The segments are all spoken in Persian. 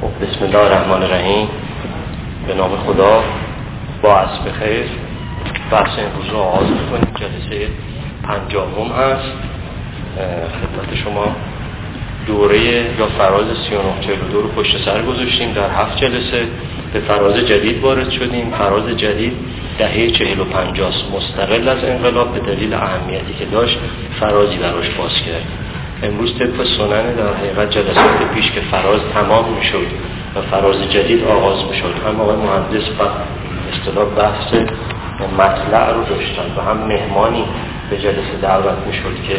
خب بسم الله الرحمن الرحیم. به نام خدا. با عصب خیر بحث امروز رو آغاز می‌کنیم. جلسه پنجاهم هست خدمت شما دوره یا فراز 3942 رو پشت سر گذاشتیم. در هفت جلسه به فراز جدید وارد شدیم. فراز جدید دهه چهل و پنجاست. مستقل از انقلاب به دلیل اهمیتی که داشت فرازی براش باز کرد. امروز طبق سنن در حقیقت جلسات پیش که فراز تمام می‌شد و فراز جدید آغاز می‌شد هم آقای مهندس و اصطلاح بحث مطلع رو داشتن و هم مهمانی به جلسه دعوت می‌شد که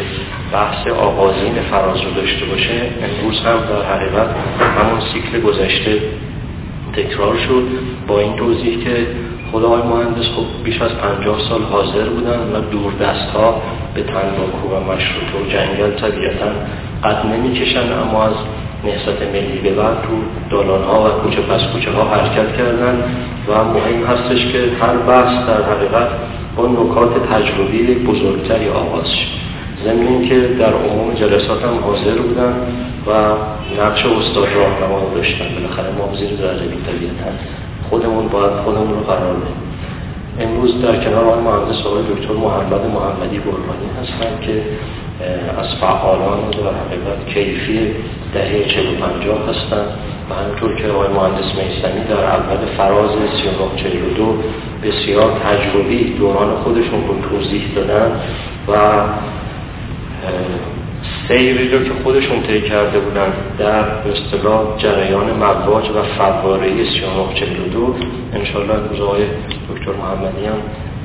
بحث آغازین فراز رو داشته باشه امروز هم در حقیقت همون سیکل گذشته تکرار شد با این توضیح که خود آقای مهندس خب بیش از پنجاه سال حاضر بودن و دور دست ها به تنباکو و مشروط و جنگل طبیعتا قد نمی‌کشن اما از نهست ملی به بعد تو دالان ها و کوچه پس کوچه ها حرکت کردن و مهم هستش که هر بحث در حقیقت با نکات تجربی بزرگتری آغاز شد ضمن که در عموم جلسات هم حاضر بودن و نقش استاد راهنما داشتن. بالاخره ما زیر ذره طبیعتا خودمون باید خودمون رو قرار بدیم. امروز در کنار آقای مهندس آقای دکتر محمد محمدی برهانی هستن که از فعالان در حقیقت کیفی دهه 45 هستن و همینطور که آقای مهندس میستمی در اول فراز 3942 بسیار تجربی دوران خودشون رو توضیح دادن و سیری رو که خودشون طی کرده بودن در اصطلاح جریان مواج و فواره 3942 انشالله امروز دکتر محمدی هم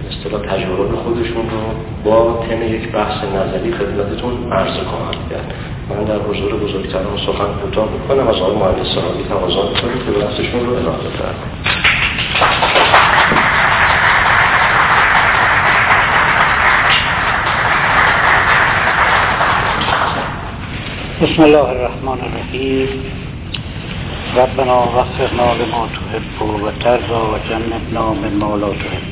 اصطلاح تجربه خودشون رو با تم یک بحث نظری خدمتتون عرض خواهم کرد. من در حضور بزرگتران سخن کوتاه می‌کنم. از آقای مهندس صحابی تقاضا می‌کنم که بحثشون رو ارائه فرمایند بسم الله الرحمن الرحیم. ربنا وفقنا لما تحب و ترضا و جنبنا من ما لا تحب.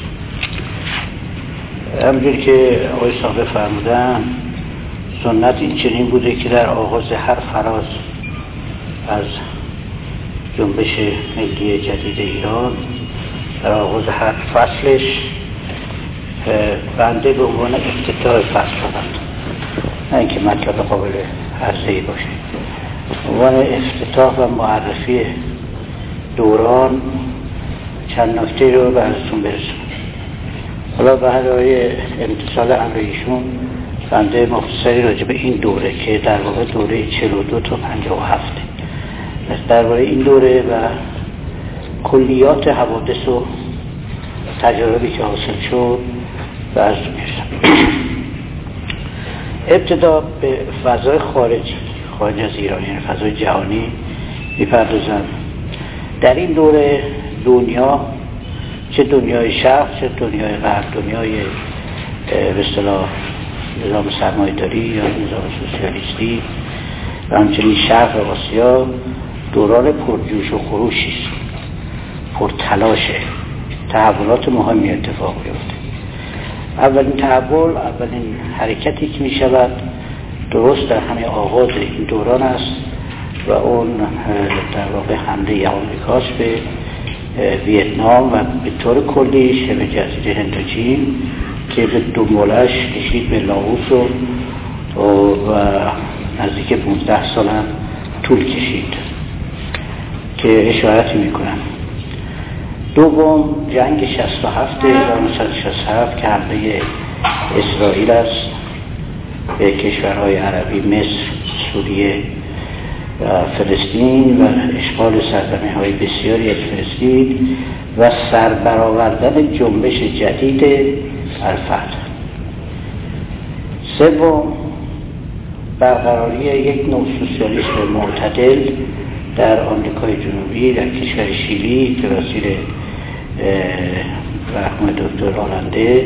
همجور که آقای صاحب فرمودن سنت این چنین بوده که در آغاز هر فراز از جنبش ملی جدید ایران در آغاز هر فصلش بنده به عنوان افتتاح فصل شدند. نه اینکه مطلب قابل عرضه باشه عنوان افتتاح و معرفی دوران چند نکته رو به ازتون برسون حالا به هرای امتصال امر ایشون بنده مختصری راجع به این دوره که در واقع دوره 42 تا 57 درباره این دوره و کلیات حوادث و تجاربی که حاصل شد به ارزتون ابتدا به فضای خارجی خارج از ایران یعنی فضای جهانی می‌پردازم. در این دوره دنیا چه دنیای شرق چه دنیای غرب دنیای به اصطلاح نظام سرمایه داری یا نظام سوسیالیستی و همچنین شرق آسیا دوران پرجوش و خروشی است پرتلاشه تحولات مهمی اتفاق بیفته اولین تحول اولین حرکتی که می شود درست در همه آغاز این دوران است و اون در واقع حمله آمریکاست به ویتنام و به طور کلی شبه جزیره هندوچین که به دنبالش کشید به لاوس و, و نزدیک 15 سال هم طول کشید که اشارتی می‌کنم دوم جنگ 67 1967 که حمله اسرائیل است به کشورهای عربی مصر سوریه و فلسطین و اشغال سرزمین های بسیاری از فلسطین و سربرآوردن جنبش جدید الفتح سوم برقراری یک نوع سوسیالیسم معتدل در آمریکای جنوبی در کشور شیلی که وسیل رحمه دکتر آلنده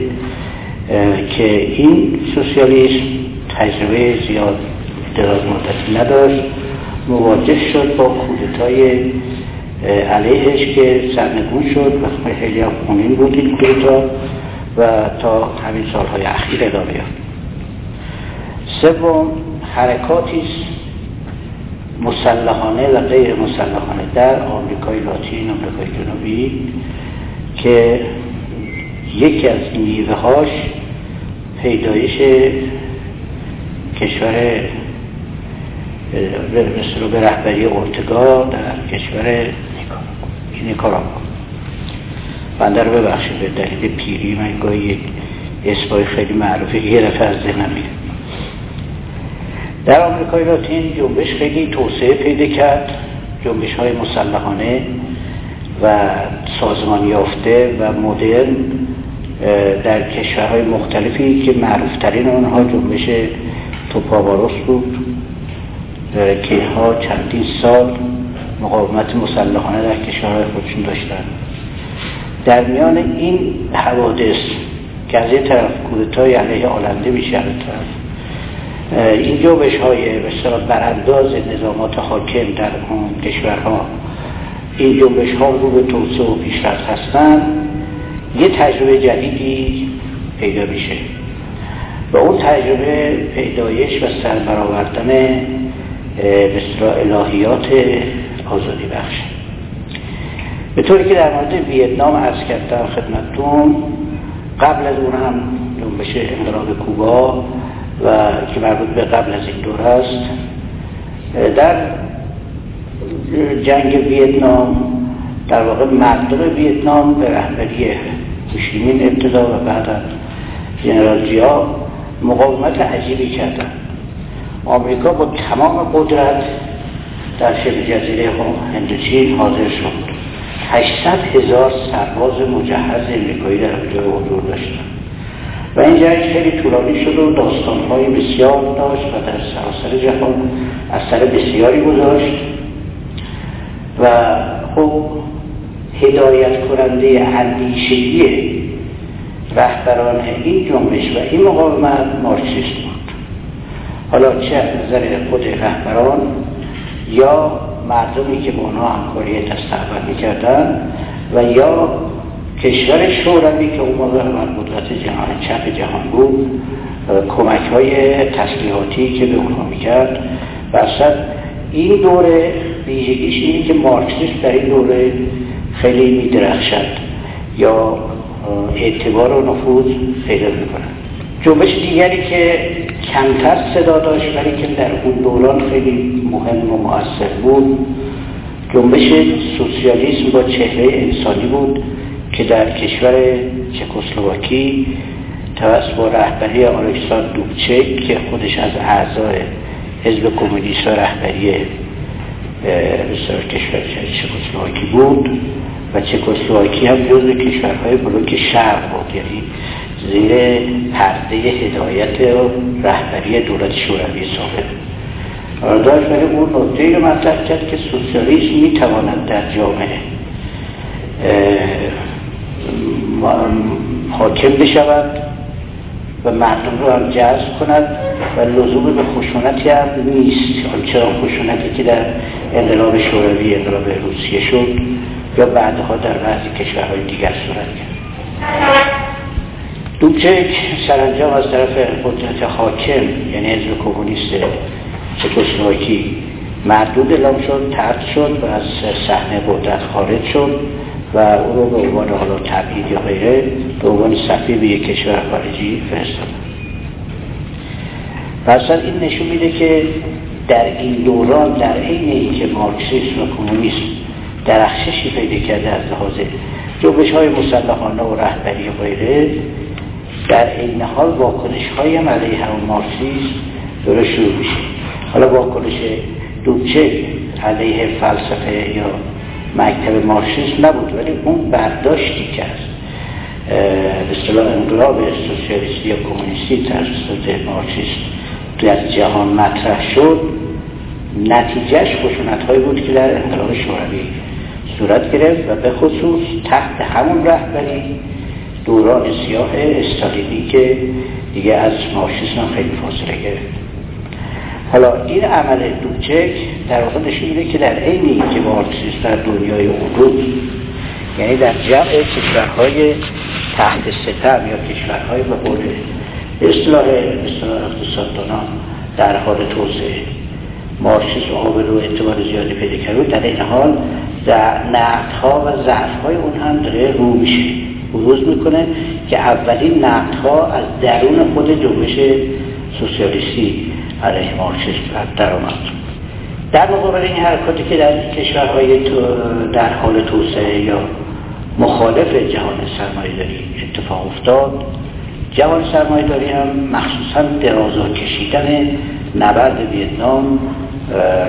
که این سوسیالیسم تجربه زیاد دراز مدتی نداشت. مواجه شد با کودتای علیهش که سرنگون شد. و خیلی خونین بود این کودتا و تا همین سالهای اخیر ادامه یافت. سوم حرکاتی مسلحانه و غیر مسلحانه در آمریکای لاتین آمریکای جنوبی که یکی از میوه هاش پیدایش کشور مثل به رهبری ارتگا در کشور نیکاراگوا. بنده رو ببخشید به دلیل پیری من گاهی اسمای خیلی معروفی یه دفعه از ذهنم در آمریکای لاتین جنبش خیلی توسعه پیدا کرد جنبش های مسلحانه. و سازمان یافته و مدرن در کشورهای مختلفی که معروفترین آنها جنبش توپاواروس بود که ها چندین سال مقاومت مسلحانه در کشورهای خودشون داشتن. در میان این حوادث که از یه طرف کودتای علیه آلنده میشه طرف این جنبش های برانداز نظامات حاکم در اون کشورها این جنبش ها رو به توسعه و پیشرفت هستن. یه تجربه جدیدی پیدا میشه. و اون تجربه پیدایش و سربرآوردن بسیار الهیات آزادی بخش. به طوری که در مورد ویتنام عرض کردم خدمتتون قبل از اون هم جنبش انقلاب کوبا و که مربوط به قبل از این دور است در جنگ ویتنام در واقع مردم ویتنام به رهبری کوشیمین ابتدا و بعد جنرال جیا مقاومت عجیبی کردن. آمریکا با تمام قدرت در شبه جزیره هندوچین حاضر شد. 800 هزار سرباز مجهز امریکایی در اونجا حضور داشتن. و این جنگ خیلی طولانی شد و داستانهای بسیار داشت و در سراسر جهان اثر بسیاری گذاشت. و خب هدایت کننده اندیشگی رهبران این جنبش و این مقاومت مارکسیست بود. حالا چه از نظر خود رهبران یا مردمی که با آنها همکاری تستقبل می‌کردن و یا کشور شوروی که اون موقع قدرت جهان چپ جهان بود کمک های تسلیحاتی که به اونها می‌کرد. و این دوره ویژگیش اینه که مارکسیسم در این دوره خیلی میدرخشد یا اعتبار و نفوذ پیدا می‌کنن جنبش دیگری که کمتر صدا داشت ولی که در اون دوران خیلی مهم و مؤثر بود جنبش سوسیالیسم با چهره انسانی بود که در کشور چکسلواکی توسط با رهبری آلکساندر دوبچک که خودش از اعضای حزب کمونیست و رهبری بسیار کشور چکسلواکی بود و چکسلواکی هم جزو کشورهای بلوک شرق بود. یعنی زیر پرده هدایت و رهبری دولت شوروی سابق. داشت ولی اون نکته رو مطرح کرد که سوسیالیسم می‌تواند در جامعه حاکم بشود. و مردم رو هم جذب کند و لزوم به خشونتی هم نیست. آنچنان خشونتی که در انقلاب شوروی انقلاب روسیه شد یا بعدها در بعضی کشورهای دیگر صورت کرد دوبچک سرانجام از طرف قدرت حاکم یعنی حزب کمونیست چکسلواکی مردود اعلام شد ترد شد و از صحنه قدرت خارج شد. و او رو به عنوان حالا تبعید یا غیره به عنوان سفیر به یک کشور خارجی فرستاد و این نشون میده که در این دوران در عین اینکه مارکسیسم و کمونیسم درخششی پیدا کرده از لحاظ جنبش های مسلحانه و رهبری و غیره در این حال واکنش های علیه همون مارکسیسم داره شروع میشه. حالا واکنش دوبچه علیه فلسفه یا مکتب مارکسیسم نبود ولی اون برداشتی که از اصطلاح انقلاب سوسیالیستی یا کمونیستی توسط مارکسیسم در جهان مطرح شد نتیجهش خشونت هایی بود که در انقلاب شوروی صورت گرفت و به خصوص تحت همون رهبری دوران سیاه استالینی که دیگه از مارکسیسم خیلی فاصله گرفت. حالا این عمل دوچک در واقع نشون میده که در عین که مارکسیسم در دنیای علوم یعنی در جمع کشورهای تحت ستم یا کشورهای به قول اصلاح اقتصاددانان در حال توسعه. مارکسیسم آبرو و اعتبار زیادی پیدا کرده. در این حال نقد ها و ضعف های اون هم داره رو میشه. بروز می‌کنه که اولین نقد ها از درون خود جنبش سوسیالیستی علیه مارکسیسم در آمد. در مقابل این حرکاتی که در کشورهای در حال توسعه یا مخالف جهان سرمایه داری اتفاق افتاد جهان سرمایه داری هم مخصوصا درازا کشیدن نبرد ویتنام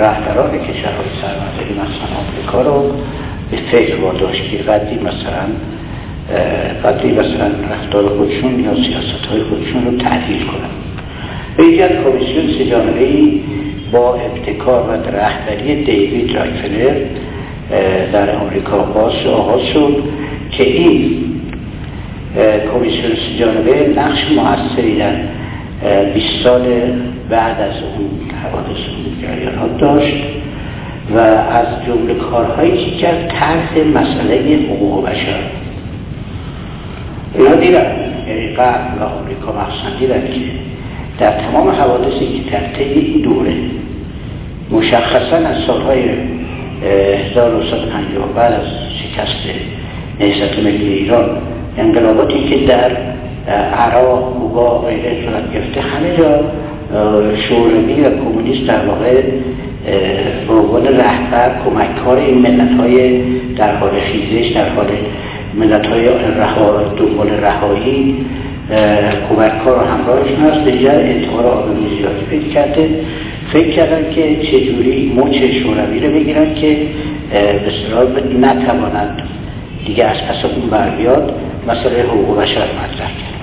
رهبران کشورهای سرمایه داری مثلا آمریکا رو به فکر واداشت که قدری مثلا قدری مثلا رفتار خودشون یا سیاست های خودشون رو تعدیل کنن. به اینجا کمیسیون سجانبه با ابتکار و رهبری دیوید رایفلر در آمریکا باز آغاز شد که این کمیسیون سجانبه نقش موثری در 20 سال بعد از اون حوادث جریانات داشت و از جمله کارهایی که کرد طرح مسئله حقوق بشر. اینا دیدن یعنی قبل و آمریکا مخصوصا دیدن که در تمام حوادثی که در طی این دوره مشخصا از سالهای 1950 بعد از شکست نهضت ملی ایران انقلاباتی که در عراق، کوبا غیره صورت گرفته همه جا شوروی و کمونیست در واقع به عنوان رهبر کمککار این ملت های در حال خیزش در حال ملت های رها دنبال رهایی کمککار و همراهشون هست. به اعتبار آدمی زیادی پیدا کرده. فکر کردن که چجوری مچ شوروی رو بگیرن که به صلاح نتوانند دیگه از پس اون بر بیاد مسئله حقوق بشر مطرح کرد.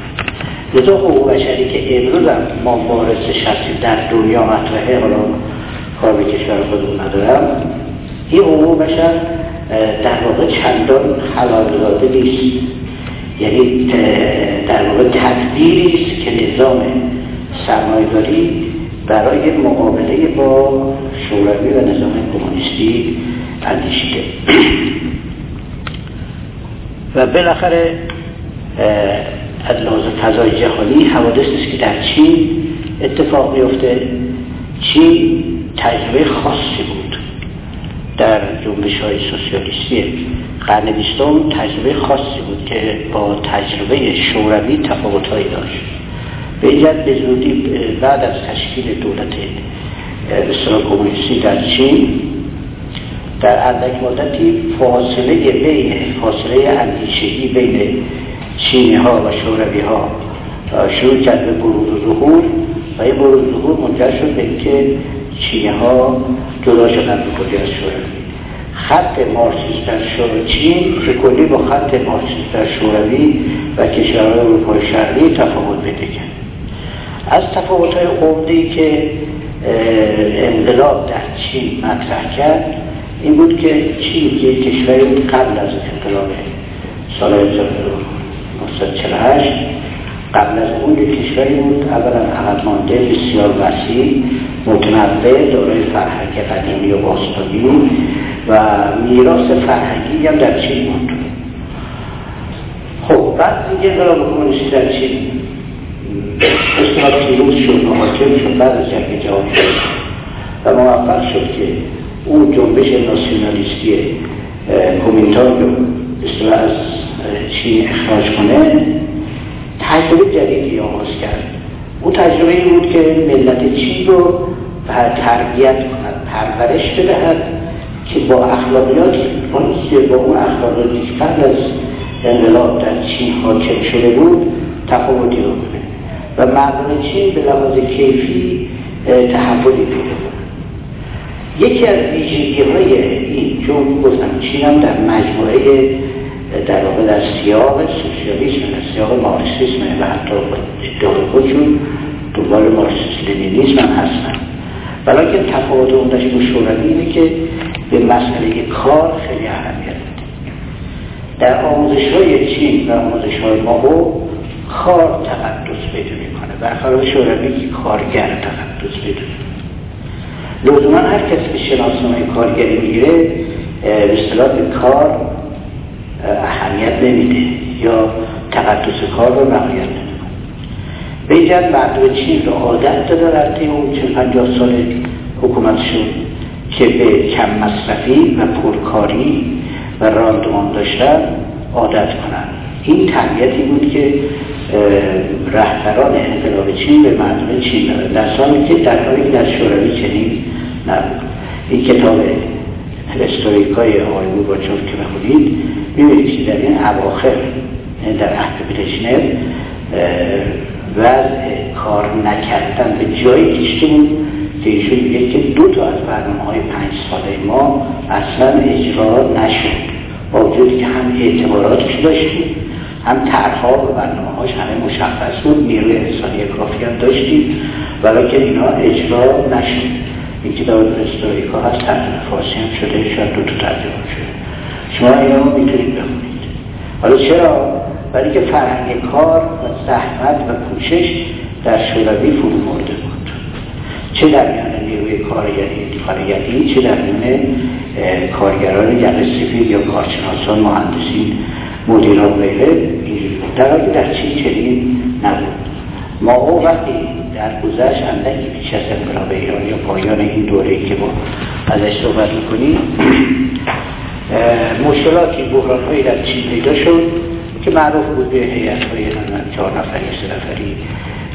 لذا حقوق بشری که امروز هم ما بارس شخصی در دنیا مطرحه حالا کار به کشور خودمون ندارم. این حقوق بشر در واقع چندان حلال داده نیست. یعنی در واقع تدبیری است که نظام سرمایه‌داری برای مقابله با شوروی و نظام کمونیستی اندیشیده. و بالاخره از لحاظ فضای جهانی حوادث است که در چین اتفاق میفته چین تجربه خاصی بود در جنبش های سوسیالیستی قرن بیستم تجربه خاصی بود که با تجربه شوروی تفاوتهایی داشت. به اینجد به زودی بعد از تشکیل دولت بسیار کمونیستی در چین در اندک مدتی فاصله بین فاصله اندیشگی بین چینی ها و شوروی ها شروع کرد به بروز و ظهور و این بروز و ظهور منجر شد به اینکه چینی ها جدا شدن به از شوروی. خط مارکسیست در چین به کلی با خط مارکسیست در شوروی و کشورهای اروپای شرقی تفاوت پیدا کرد. از تفاوت های عمده که انقلاب در چین مطرح کرد این بود که چین که کشوری قبل از انقلاب سال 1948 قبل از اون یک کشوری بود اولا عقب مانده بسیار وسیع متنوع دارای فرهنگ قدیمی و باستانی و میراث فرهنگی هم در چین بود. خب بعد دیگه انقلاب کمونیستی در چین اصلاح پیروز شد و حاکم شد بعد از جنگ جهانی و موفق شد که اون جنبش ناسیونالیستی کومینتان رو اصطلاح از چین اخراج کنه. تجربه جدیدی آغاز کرد. او تجربه این بود که ملت چین رو تربیت کند پرورش بدهد که با اخلاقیات که با اون اخلاقیاتی که قبل از انقلاب در چین حاکم شده بود تفاوتی رو کنه. و مردم چین به لحاظ کیفی تحولی پیدا یکی از ویژگی های این چون گفتم چین هم در مجموعه در واقع در سیاق سوسیالیسم در سیاق مارکسیسم و حتی ادعای خودشون دنبال مارکسیسم لنینیسم هم هستن. که تفاوت اون داشت شوروی اینه که به مسئله کار خیلی اهمیت در آموزش های چین و آموزش های ما کار تقدس پیدا می‌کنه. برخلاف شوروی که کارگر تقدس پیدا لزوما هر کسی که شناسنامه کارگری می‌گیره به اصطلاح کار اهمیت نمیده یا تقدس کار رو رعایت به مردم چین رو عادت در طی اون 40 50 سال حکومتشون که به کم مصرفی و پرکاری و راندمان داشتن عادت کنن. این تربیتی بود که رهبران انقلاب چین به مردم چین دارد در که در حالی که در شوروی چنین نبود. این کتاب هستوریکای آقای گورباچوف که بخونید می‌بینید که در این اواخر یعنی در عهد برژنف وضع کار نکردن به جایی بود که ایشون میگه که دو تا از برنامه های پنج ساله ما اصلا اجرا نشد. با وجودی که هم اعتباراتش داشتیم هم طرحها و برنامه هاش همه مشخص بود نیروی انسانی کافی هم داشتیم که اینا اجرا نشد. این کتاب استوریکا هست ترجمه فارسی هم شده شاید دو تا ترجمه شده. شما اینا می‌تونید بخونید. حالا چرا؟ ولی که فرهنگ کار و زحمت و کوشش در شوروی فرو مرده بود. چه در میان نیروی کارگری کارگری چه در میان کارگران یقه سفید یا کارشناسان مهندسین مدیران غیره اینجوری در حالی در چین چنین نبود. ما او وقتی در گذشت اندکی پیش از انقلاب ایران یا پایان این دوره که با ازش صحبت می‌کنیم مشکلاتی بحران هایی در چین پیدا شد که معروف بود به هیئت های چهار نفری سه نفری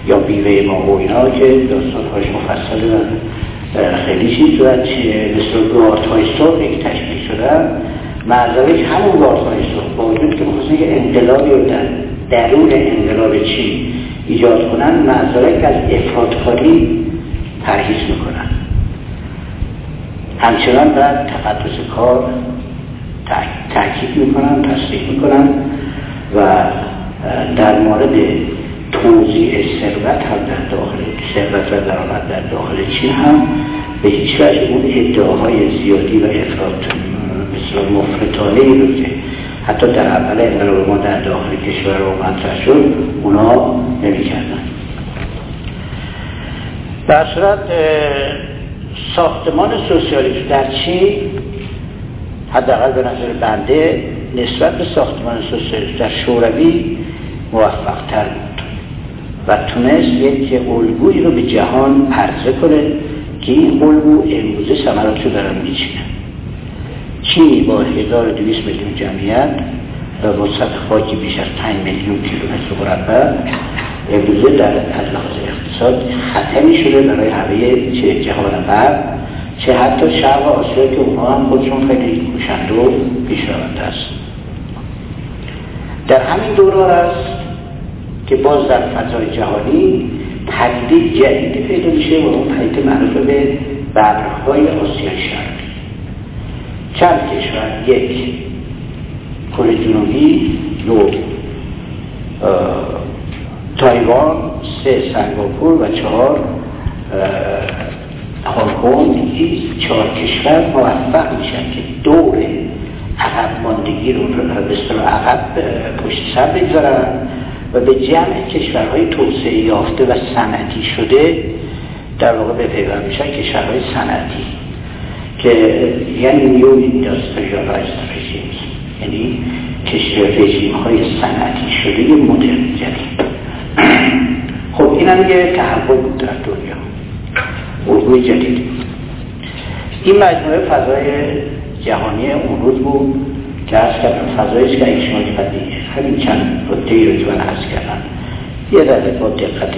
یا بیوه ما و اینا که داستان هاش مفصل و خیلی چیز و مثل گارت های صبح یک تشکیل شدن معذرش همون گارت های صبح با وجود که مخصوصا یه انقلابی در درون انقلاب چین. ایجاد کنن معذرت از افرادکاری پرهیز می‌کنن. همچنان در تقدس کار تاکید می‌کنن تصدیق می‌کنن و در مورد توضیح ثروت هم در داخل ثروت و درآمد در داخل چین هم به هیچ وجه اون ادعاهای زیادی و افراد مثل مفرطانه ای رو که حتی در اول انقلاب ما در داخل کشور رو مطرح شد اونا نمی‌کردن. در صورت ساختمان سوسیالیسم در چین حداقل به نظر بنده نسبت به ساختمان سوسیالیسم در شوروی موفق تر بود و تونست یک الگویی رو به جهان عرضه کنه که این الگو امروزه ثمرات رو دارن میچینه چینی با 1200 میلیون جمعیت و با سطح خاکی بیش از 5 میلیون کیلومتر مربع امروزه در از لحاظ اقتصاد خطری شده برای همه چه جهان غرب چه حتی شرق آسیا که اونها هم خودشون خیلی کوشنده و پیشرونده است. در همین دوران است که باز در فضای جهانی پدیده جدیدی پیدا میشه و اون پدیده معروف به ببرهای آسیای شرقی چند کشور؟ یک کره جنوبی دو تایوان سه سنگاپور و چهار هنگ این چهار کشور موفق میشن که دور عقب ماندگی رو به عقب پشت سر بگذارن و به جمع کشورهای توسعه یافته و صنعتی شده در واقع به پیوند میشن کشورهای صنعتی. که یعنی نیو اینداستریالایز رژیمز یعنی رژیم های صنعتی شده مدرن جدید. خب این هم یه تحول بود در دنیا. الگوی جدید این مجموعه فضای جهانی اون روز بود که از کردن فضایش که اجتماعی بدیه همین چند رده ای رو که من عرض کردم یه ذره با دقت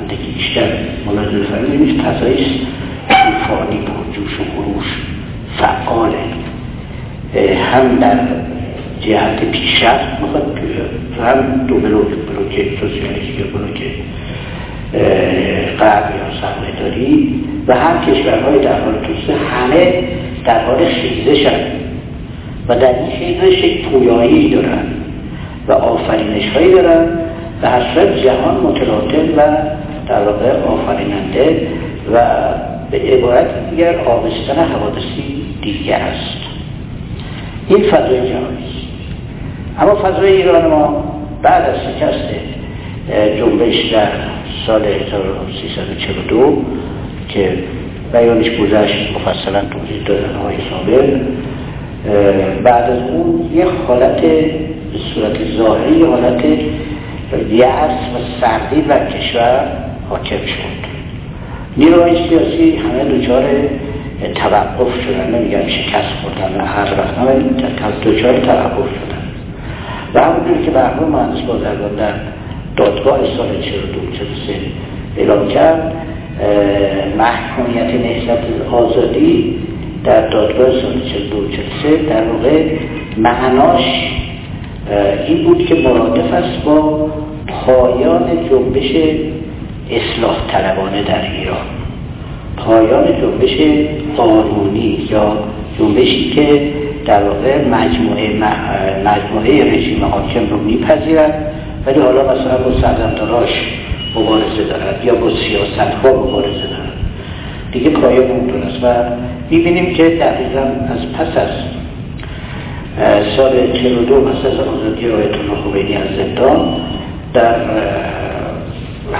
اندکی بیشتر ملاحظه بفرمایید. فضایش طوفانی با جوش و خروش فعاله هم در جهت پیشرفت می‌خواد هم دو بلوک بلوک سوسیالیستی بلوک غرب یا سرمایه داری و هم کشورهای در حال توسعه همه در حال خیزشن و در این خیزش یک پویایی دارن و آفرینش هایی دارن و هر جهان متلاطم و در واقع آفریننده و به عبارت دیگر آبستن حوادثی دیگر است. این فضای جهانی اما فضای ایران ما بعد از شکست جنبش در سال 1342 که بیانش گذشت مفصلا توضیح دادن های سابق بعد از اون یه حالت به صورت ظاهری حالت یعص و سردی بر کشور حاکم شد. نیروهای سیاسی همه دچار توقف شدن نمیگم شکست خوردن و هر وقت ولی دچار توقف شدن. و همونجور که برنامه مهندس بازرگان در دادگاه سال 42 43 اعلام کرد محکومیت نهضت آزادی در دادگاه سال 42 43 در واقع معناش این بود که مرادف است با پایان جنبش اصلاح طلبانه در ایران. پایان جنبش قانونی یا جنبشی که در واقع مجموعه, مجموعه رژیم حاکم رو میپذیرد ولی حالا مثلا با سرزمداراش مبارزه دارد یا با سیاست ها مبارزه دارد. دیگه پایان اون است و می‌بینیم که دقیقا از پس از سال 42 پس از آزادی آیت الله خمینی از زندان در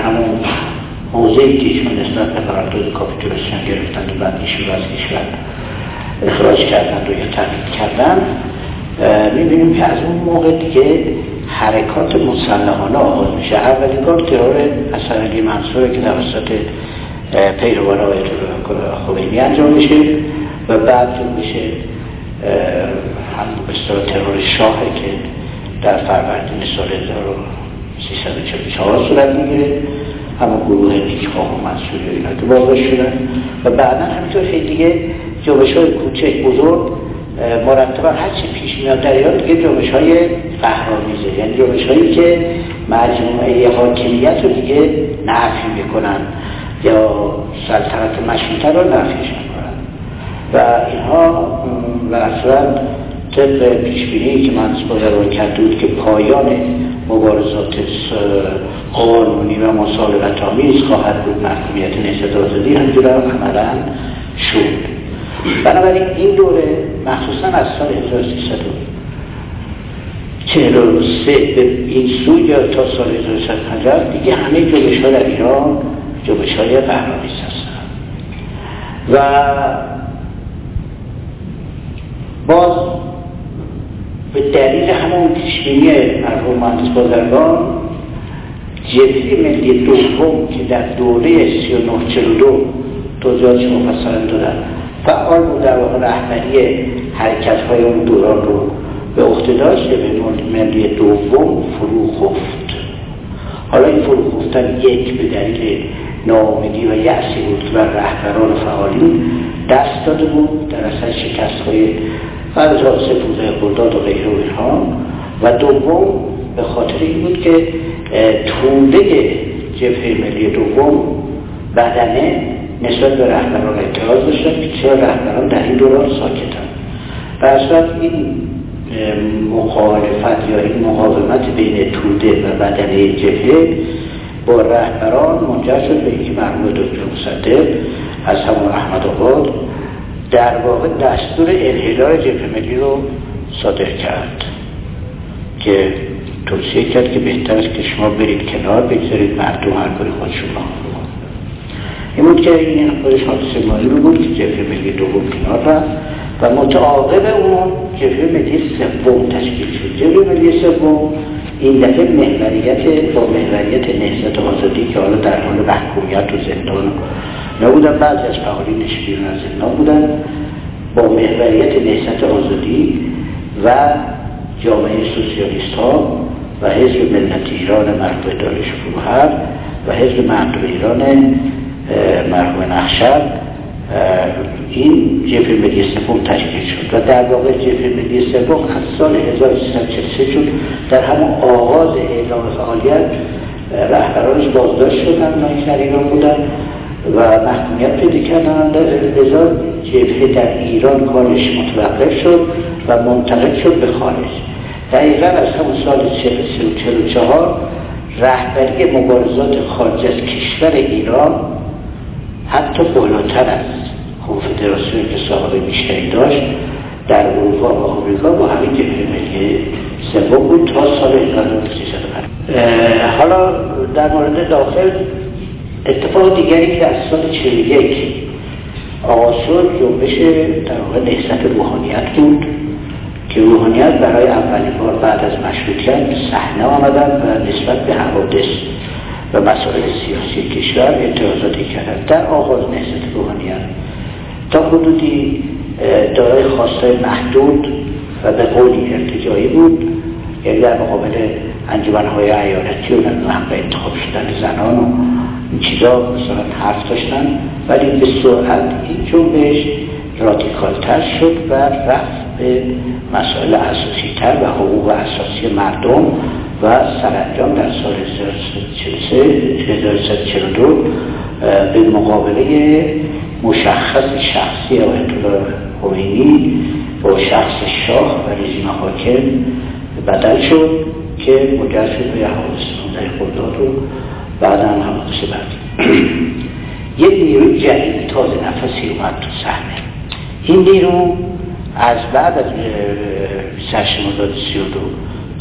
همون موضعی که ایشون نسبت به قرارداد کاپیتولاسیون گرفتند و بعد ایشون از کشور اخراج کردند و یا تحقیق کردند می‌بینیم که از اون موقع دیگه حرکات مسلحانه آغاز میشه. اولین کار ترور اصلا علی منصوره که توسط پیروان آیت خمینی انجام میشه و بعد میشه هم بسیار ترور شاهه که در فروردین سال 1344 صورت می‌گیره. همه گروه نیکخواه و منصوری و اینا که واقع شدن. و بعدا همینطور خیلی دیگه جنبش های کوچک بزرگ مرتبا هرچی پیش میاد در ایران دیگه جنبش های فهرامیزه یعنی جنبش هایی که مجموعه حاکمیت رو دیگه نفی می‌کنن یا سلطنت مشروطه رو نفیش می‌کنن. و اینها و اصلا طبق پیشبینی که من بازرگان کرده بود که پایان مبارزات قانونی و مسالمت آمیز خواهد بود محکومیت نهضت آزادی همجور عملا شد. بنابراین این دوره مخصوصا از سال 1343 به این سو یا تا سال 1350 دیگه همه جنبش ها در ایران جنبش های قهرامیز هستن و باز به دلیل همون پیشبینی مرحوم مهندس بازرگان جبهه ملی دوم که در دوره 3942 توضیحاتش مفصلا دادن فعال بود در واقع رهبری حرکت های اون دوران رو به عهده داشت به ملی دوم فرو خفت. حالا این فرو خفتن یک به دلیل ناامیدی و یأسی بود و رهبران فعالین دست داده بود در اصل شکست های بعد از حادثه و غیره و اینها و دوم به خاطر این بود که طوله جبهه ملی دوم بدنه نسبت به رهبران اعتراض داشتن که چرا رهبران در این دوران ساکتن. و اصلا این مخالفت یا این مقاومت بین توده و بدنه جبهه با رهبران منجر شد به اینکه مرحوم دکتر مصدق از همون احمد آباد در واقع دستور انحلال جبهه ملی رو صادر کرد که توصیه کرد که بهتر است که شما برید کنار بگذارید مردم هر کاری خودشون این بود که این خودش حادثه مالی رو بود که جبهه ملی دوم کنار رفت و متعاقب اون جبهه ملی سوم تشکیل شد. جبهه ملی سوم این دفعه محوریت با محوریت نهضت آزادی که حالا در حال محکومیت و زندان نبودن بعضی از فعالینش بیرون از زندان بودن. با محوریت نهضت آزادی و جامعه سوسیالیست ها و حزب ملت ایران مرحوم دارش و حزب مردم ایران مرحوم نخشب این جبهه ملی سوم تشکیل شد و در واقع جبهه ملی سوم از سال 1343 شد. در همون آغاز اعلام فعالیت رهبرانش بازداشت شدن نایی در ایران بودن و محکومیت پیدا کردن. لذا جبهه در ایران کارش متوقف شد و منتقل شد به خارج. دقیقا از همون سال 44 رهبری مبارزات خارج از کشور ایران حتی بالاتر از کنفدراسیون که صاحب بیشتری داشت در اروپا و آمریکا با همین جبهه ملی سوم بود تا سال 1305 حالا در مورد داخل اتفاق دیگری که از سال 41 آغاز جنبش در واقع نهضت روحانیت بود که روحانیت برای اولین بار بعد از مشروطیت صحنه آمدن و نسبت به حوادث و مسائل سیاسی کشور اعتراضاتی کردن. در آغاز نهضت روحانیت. تا حدودی دارای خواسته محدود و به قولی ارتجایی بود. یعنی در مقابل انجمنهای ایالتی و به انتخاب شدن زنان و این چیزا مثلا حرف داشتن. ولی به سرعت این جنبش رادیکالتر شد و رفت به مسائل اساسی تر و حقوق اساسی مردم. و سرانجام در سال 1342 به مقابله مشخص شخصی آیت خمینی با شخص شاه و رژیم حاکم بدل شد که مجرد شد به حوادث 19 خرداد و بعدا حوادث بعدی. یه نیروی جدید تازه نفسی اومد تو صحنه. این نیرو از بعد از 28 مرداد 32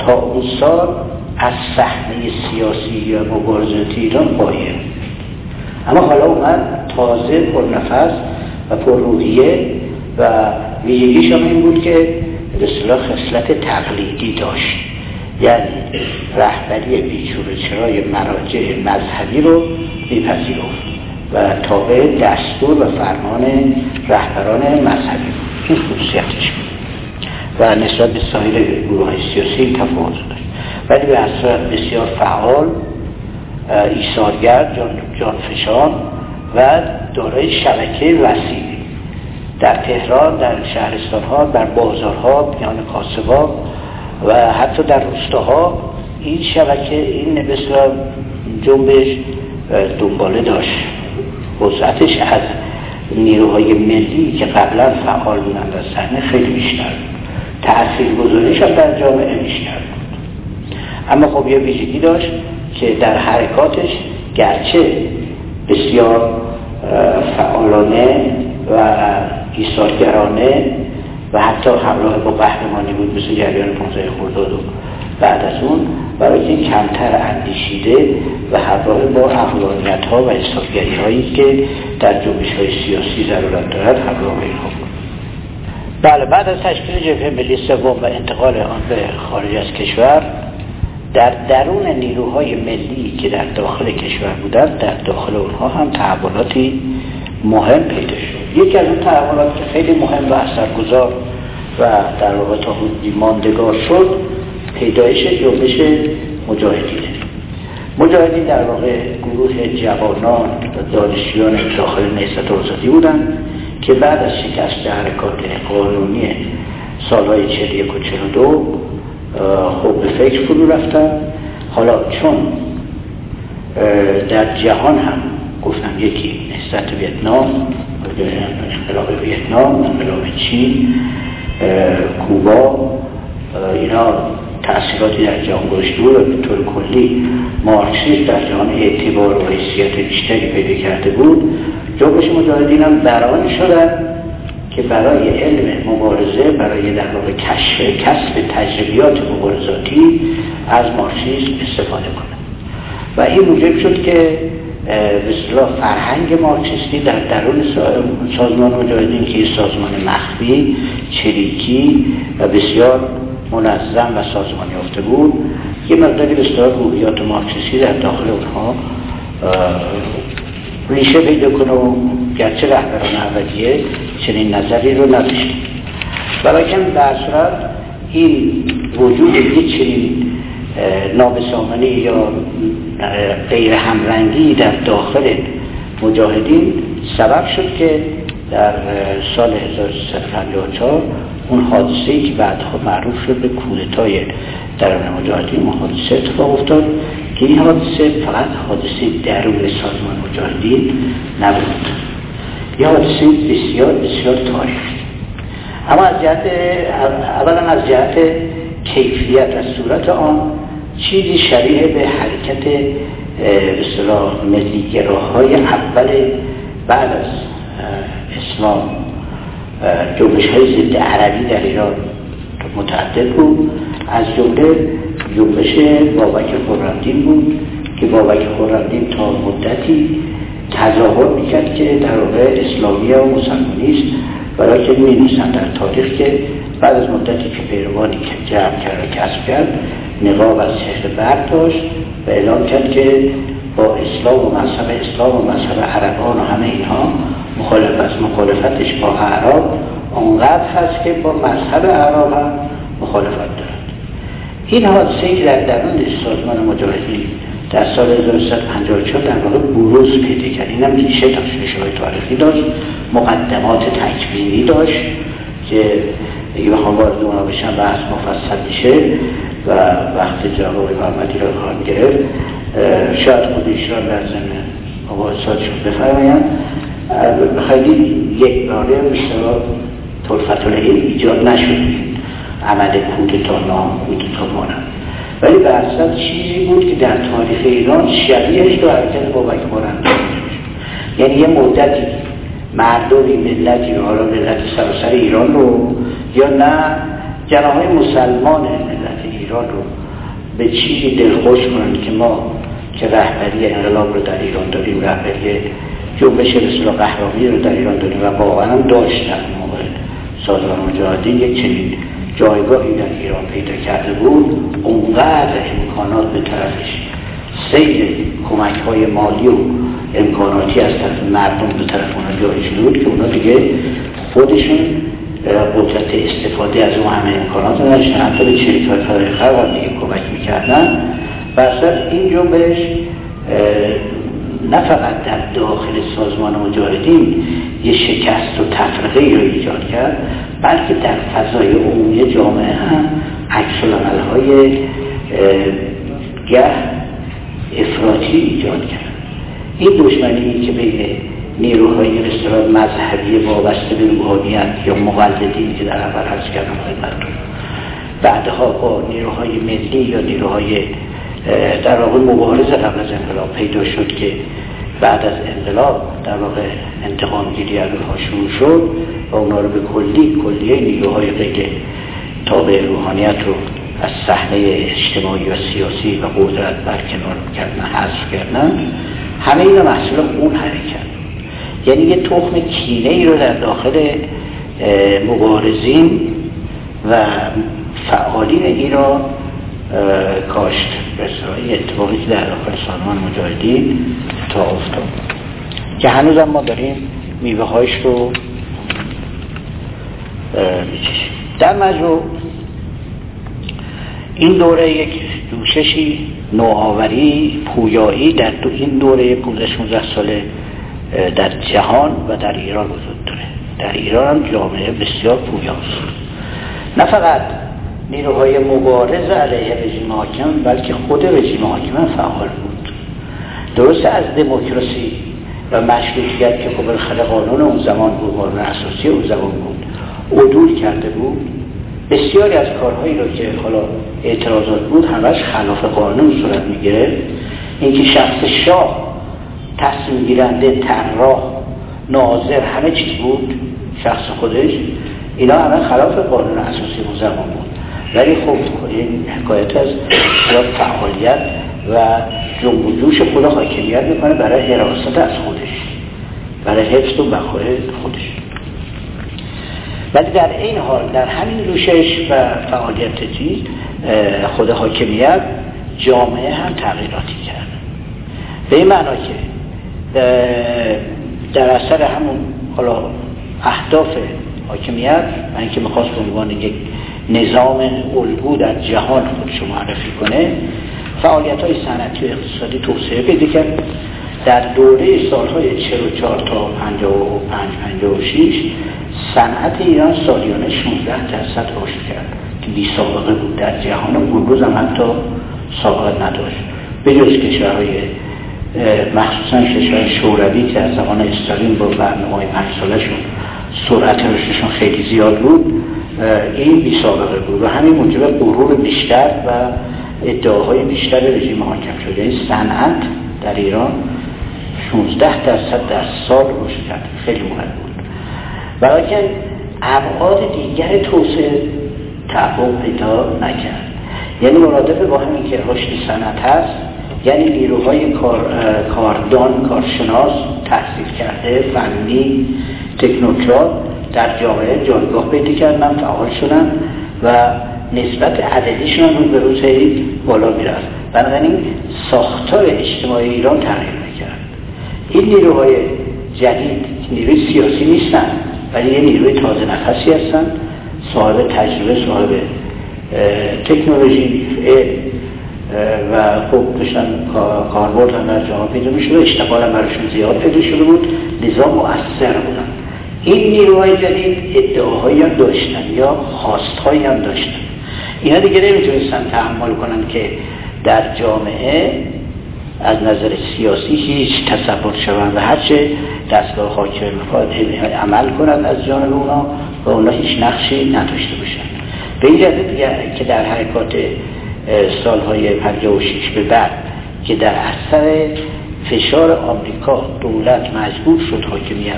تا اون سال از صحنه سیاسی یا مبارزاتی ایران قایم اما حالا اومد تازه پر نفس و پر و ویژگیش هم این بود که به اصطلاح خصلت تقلیدی داشت. یعنی رهبری بیچور چرای مراجع مذهبی رو میپذیرفت و تابع دستور و فرمان رهبران مذهبی بود. این خصوصیتش بود. و نسبت به سایر گروه های سیاسی تفاوت داشت. ولی به اصلا بسیار فعال ایثارگر جان, جانفشان و دارای شبکه وسیع در تهران در شهرستان ها در بازارها میان کاسبا و حتی در روستاها این شبکه این بسیار جنبش دنباله داشت. وسعتش از نیروهای ملی که قبلا فعال بودن در صحنه خیلی بیشتر تأثیر گذاریش هم در جامعه بیشتر بود اما خب یه ویژگی داشت که در حرکاتش گرچه بسیار فعالانه و ایثارگرانه و حتی همراه با قهرمانی بود مثل جریان 15 خرداد و بعد از اون برای که کمتر اندیشیده و همراه با اقلانیت ها و اصافگری هایی که در جنبش های سیاسی ضرورت دارد همراه اینها بود بله بعد از تشکیل جبهه ملی سوم و انتقال آن به خارج از کشور در درون نیروهای ملی که در داخل کشور بودند در داخل اونها هم تحولاتی مهم پیدا شد. یکی از اون تحولات که خیلی مهم و اثرگذار و در واقع تا ماندگار شد پیدایش جنبش مجاهدینه مجاهدین در واقع گروه جوانان و دانشجویان داخل نهضت آزادی بودند. که بعد از شکست حرکات قانونی سالهای 41 و 42 خب به فکر فرو رفتن. حالا چون در جهان هم گفتم یکی نهضت ویتنام انقلاب ویتنام انقلاب چین کوبا اینا تأثیراتی در جهان گذاشته بود و به طور کلی مارکسیسم در جهان اعتبار و حیثیت بیشتری پیدا کرده بود. جنبش مجاهدین هم بران شدن که برای علم مبارزه برای در واقع کشف کسب تجربیات مبارزاتی از مارکسیسم استفاده کنند و این موجب شد که به فرهنگ مارکسیستی در درون سازمان مجاهدین که سازمان مخفی چریکی و بسیار منظم و سازمانی یافته بود. یه مقداری به اصطلاح روحیات مارکسیستی در داخل اونها ریشه پیدا کنه و گرچه رهبران اولیه چنین نظری رو نداشت که در صورت این وجود یک چنین نابسامانی یا غیر همرنگی در داخل مجاهدین سبب شد که در سال 1354 اون حادثه ای که بعد خود معروف شد به کودتای درون مجاهدین اون حادثه اتفاق افتاد که این حادثه فقط حادثه درون سازمان مجاهدین نبود. یه حادثه بسیار بسیار تاریخی. اما از جهت اولا از جهت کیفیت از صورت آن چیزی شبیه به حرکت اصطلاح ملیگراهای اول بعد از اسلام جنبش های ضد عربی در ایران متعدد بود. از جمله جنبش بابک خورمدین بود که بابک خورمدین تا مدتی تظاهر می‌کرد که در واقع اسلامی و مسلمانی است برای که می در تاریخ که بعد از مدتی که پیروانی جمع کرد و کسب کرد نقاب از چهره برداشت و اعلام کرد که با اسلام و مذهب اسلام و مذهب عربان و همه اینها مخالف است مخالفتش با اعراب اونقدر هست که با مذهب اعراب هم مخالفت دارد. این حادثه که در درون سازمان مجاهدین در سال 1954 در واقع بروز پیدا کرد. اینم ریشه داشت ریشه تاریخی داشت مقدمات تکوینی داشت که اگه بخوام وارد اونا بشن بحث مفصل میشه و وقت جواب محمدی را خواهم گرفت. شاید خود ایشان در زمین مباحثاتشون بفرمایند. خیلی یک باره مثلا طرفت ایجاد نشد. عمل کودتا نام کودتا مانند ولی به اصلا چیزی بود که در تاریخ ایران شبیهش رو حرکت بابک مانند یعنی یه مدتی مردمی ملتی رو حالا ملت سراسر ایران رو یا نه جناهای مسلمان ملت ایران رو به چیزی دلخوش کنند که ما که رهبری انقلاب رو در ایران داریم رهبری جنبش رسول قهرامی رو در ایران داریم و واقعا در موقع سازمان مجاهدین یک چنین جایگاهی در ایران پیدا کرده بود اونقدر امکانات به طرفش سیل کمک های مالی و امکاناتی از طرف مردم به طرف اونا جاری شده بود که اونا دیگه خودشون قدرت استفاده از اون همه امکانات نداشتن. حتی به شرکت های خلق دیگه کمک می‌کردن. و این جنبش نه فقط در داخل سازمان مجاهدین یه شکست و تفرقه رو ایجاد کرد بلکه در فضای عمومی جامعه هم عکس های گه افراطی ایجاد کرد. این دشمنی که بین نیروهای رستوران مذهبی وابسته به روحانیت یا مقلدین که در اول هست کردم خدمتتون بعدها با نیروهای ملی یا نیروهای در واقع مبارز قبل از انقلاب پیدا شد که بعد از انقلاب در واقع انتقام گیری اونها شروع شد و اونا رو به کلی کلیه نیروهای غیر تابع روحانیت رو از صحنه اجتماعی و سیاسی و قدرت برکنار کردن حذف کردن. همه اینا محصول اون حرکت یعنی یه تخم کینه ای رو در داخل مبارزین و فعالین ایران کاشت. به اتفاقی که در داخل سازمان مجاهدین تا افتاد. که هنوز ما داریم میوه هایش رو میچشیم. در مجموع این دوره یک دوششی نوآوری پویایی در تو این دوره 15 16 ساله در جهان و در ایران وجود داره. در ایران جامعه بسیار پویاست. نه فقط نیروهای مبارز علیه رژیم حاکم بلکه خود رژیم حاکم فعال بود. درست از دموکراسی و مشروطیت که خب بالاخره قانون اون زمان بود قانون اساسی اون زمان بود عدول کرده بود. بسیاری از کارهایی رو که حالا اعتراضات بود همش خلاف قانون صورت می‌گیره. اینکه شخص شاه تصمیم گیرنده طراح ناظر همه چیز بود شخص خودش اینا همه خلاف قانون اساسی اون زمان بود. ولی خب این حکایت از فعالیت و جنب و جوش خود حاکمیت می‌کنه برای حراست از خودش برای حفظ و بقای خودش. ولی در این حال در همین روشش و فعالیت چیز خود حاکمیت جامعه هم تغییراتی کرد. به این معنا که در اثر همون حالا اهداف حاکمیت من اینکه می‌خواست به عنوان یک نظام الگو در جهان خودشو معرفی کنه. فعالیت های صنعتی و اقتصادی توسعه پیدا کرد. در دوره سالهای 44 تا 55 56 صنعت ایران سالیانه 16 درصد رشد کرد. که بی سابقه بود. در جهان و امروز هم حتی سابقه نداشت. به جز کشورهای مخصوصا کشور شوروی که از زمان استالین با برنامه های پنج سالشون سرعت رشدشون خیلی زیاد بود این بی سابقه بود و همین موجب غرور بیشتر و ادعاهای بیشتر رژیم حاکم شده. این صنعت در ایران 16 درصد در سال رشد کرد. خیلی مهم بود. برای که ابعاد دیگر توسعه تحقق پیدا نکرد. یعنی مرادف با همین که رشد صنعت هست یعنی نیروهای کار، کاردان کارشناس تحصیل کرده فنی تکنوکرات در جامعه جایگاه پیدا کردن فعال شدن و نسبت عددیشون روز به روز بالا می‌رفت. بنابراین ساختار اجتماعی ایران تغییر می‌کرد. این نیروهای جدید نیروی سیاسی نیستن ولی یه نیروی تازه نفسی هستن. صاحب تجربه صاحب تکنولوژی و خوب داشتن کاربرد هم در جامعه پیدا میشه و اشتغال هم براشون زیاد پیدا شده بود. نظام مؤثر بودن. این نیروهای جدید ادعاهایی هم داشتن یا خواستهایی هم داشتن. اینا دیگه نمی‌تونستن تحمل کنن که در جامعه از نظر سیاسی هیچ تصور شوند و هرچه دستگاه حاکم عمل کنند از جانب اونا و اونا هیچ نقشی نداشته باشن. به این که در حرکات سالهای 56 به بعد که در اثر فشار آمریکا دولت مجبور شد حاکمیت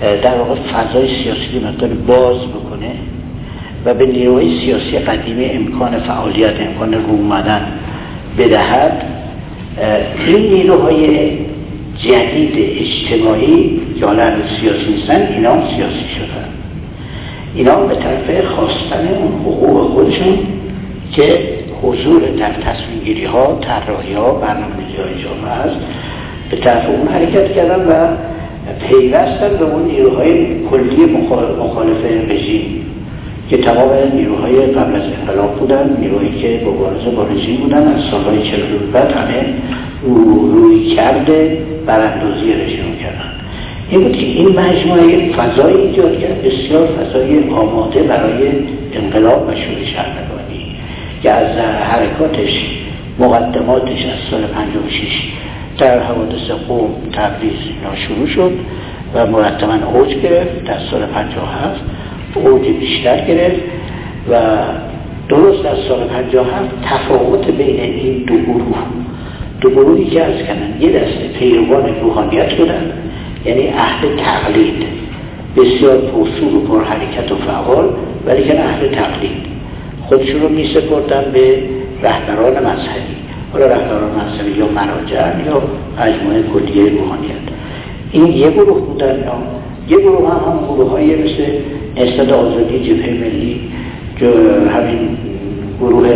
در واقع فضای سیاسی مقدار باز بکنه و به نیروهای سیاسی قدیمی امکان فعالیت امکان رو اومدن بدهد. این نیروهای جدید اجتماعی یا حالا سیاسی نیستن اینا سیاسی شدن. اینا به طرف خواستن اون حقوق خودشون که حضور در تصمیم گیری ها طراحی ها برنامه های جامعه است به طرف اون حرکت کردن و پیوستن به اون نیروهای کلی مخالف رژیم که تمام نیروهای قبل از انقلاب بودن نیروهایی که مبارزه با رژیم بودن از سالهای چلو بعد همه روی کرده براندازی رژیم کردن. این بود که این مجموعه فضای ایجاد کرد. بسیار فضای آماده برای انقلاب و شورش شهرنگانی که از حرکاتش مقدماتش از سال 56 در حوادث قوم تبریز اینا شروع شد و مرتبا اوج گرفت در سال 57 اوج بیشتر گرفت و درست از سال 57 تفاوت بین این دو گروه دو گروهی که از کنن یه دسته پیروان روحانیت بودن یعنی اهل تقلید بسیار پرسور و پر حرکت و فعال ولی که اهل تقلید. خودشون رو می به رهبران مذهبی. حالا رهبران مذهبی یا مراجع یا مجموعه کلیه روحانیت. این یه گروه بودن یه گروه هم هم گروه های مثل نستاد آزادی جبهه ملی همین گروه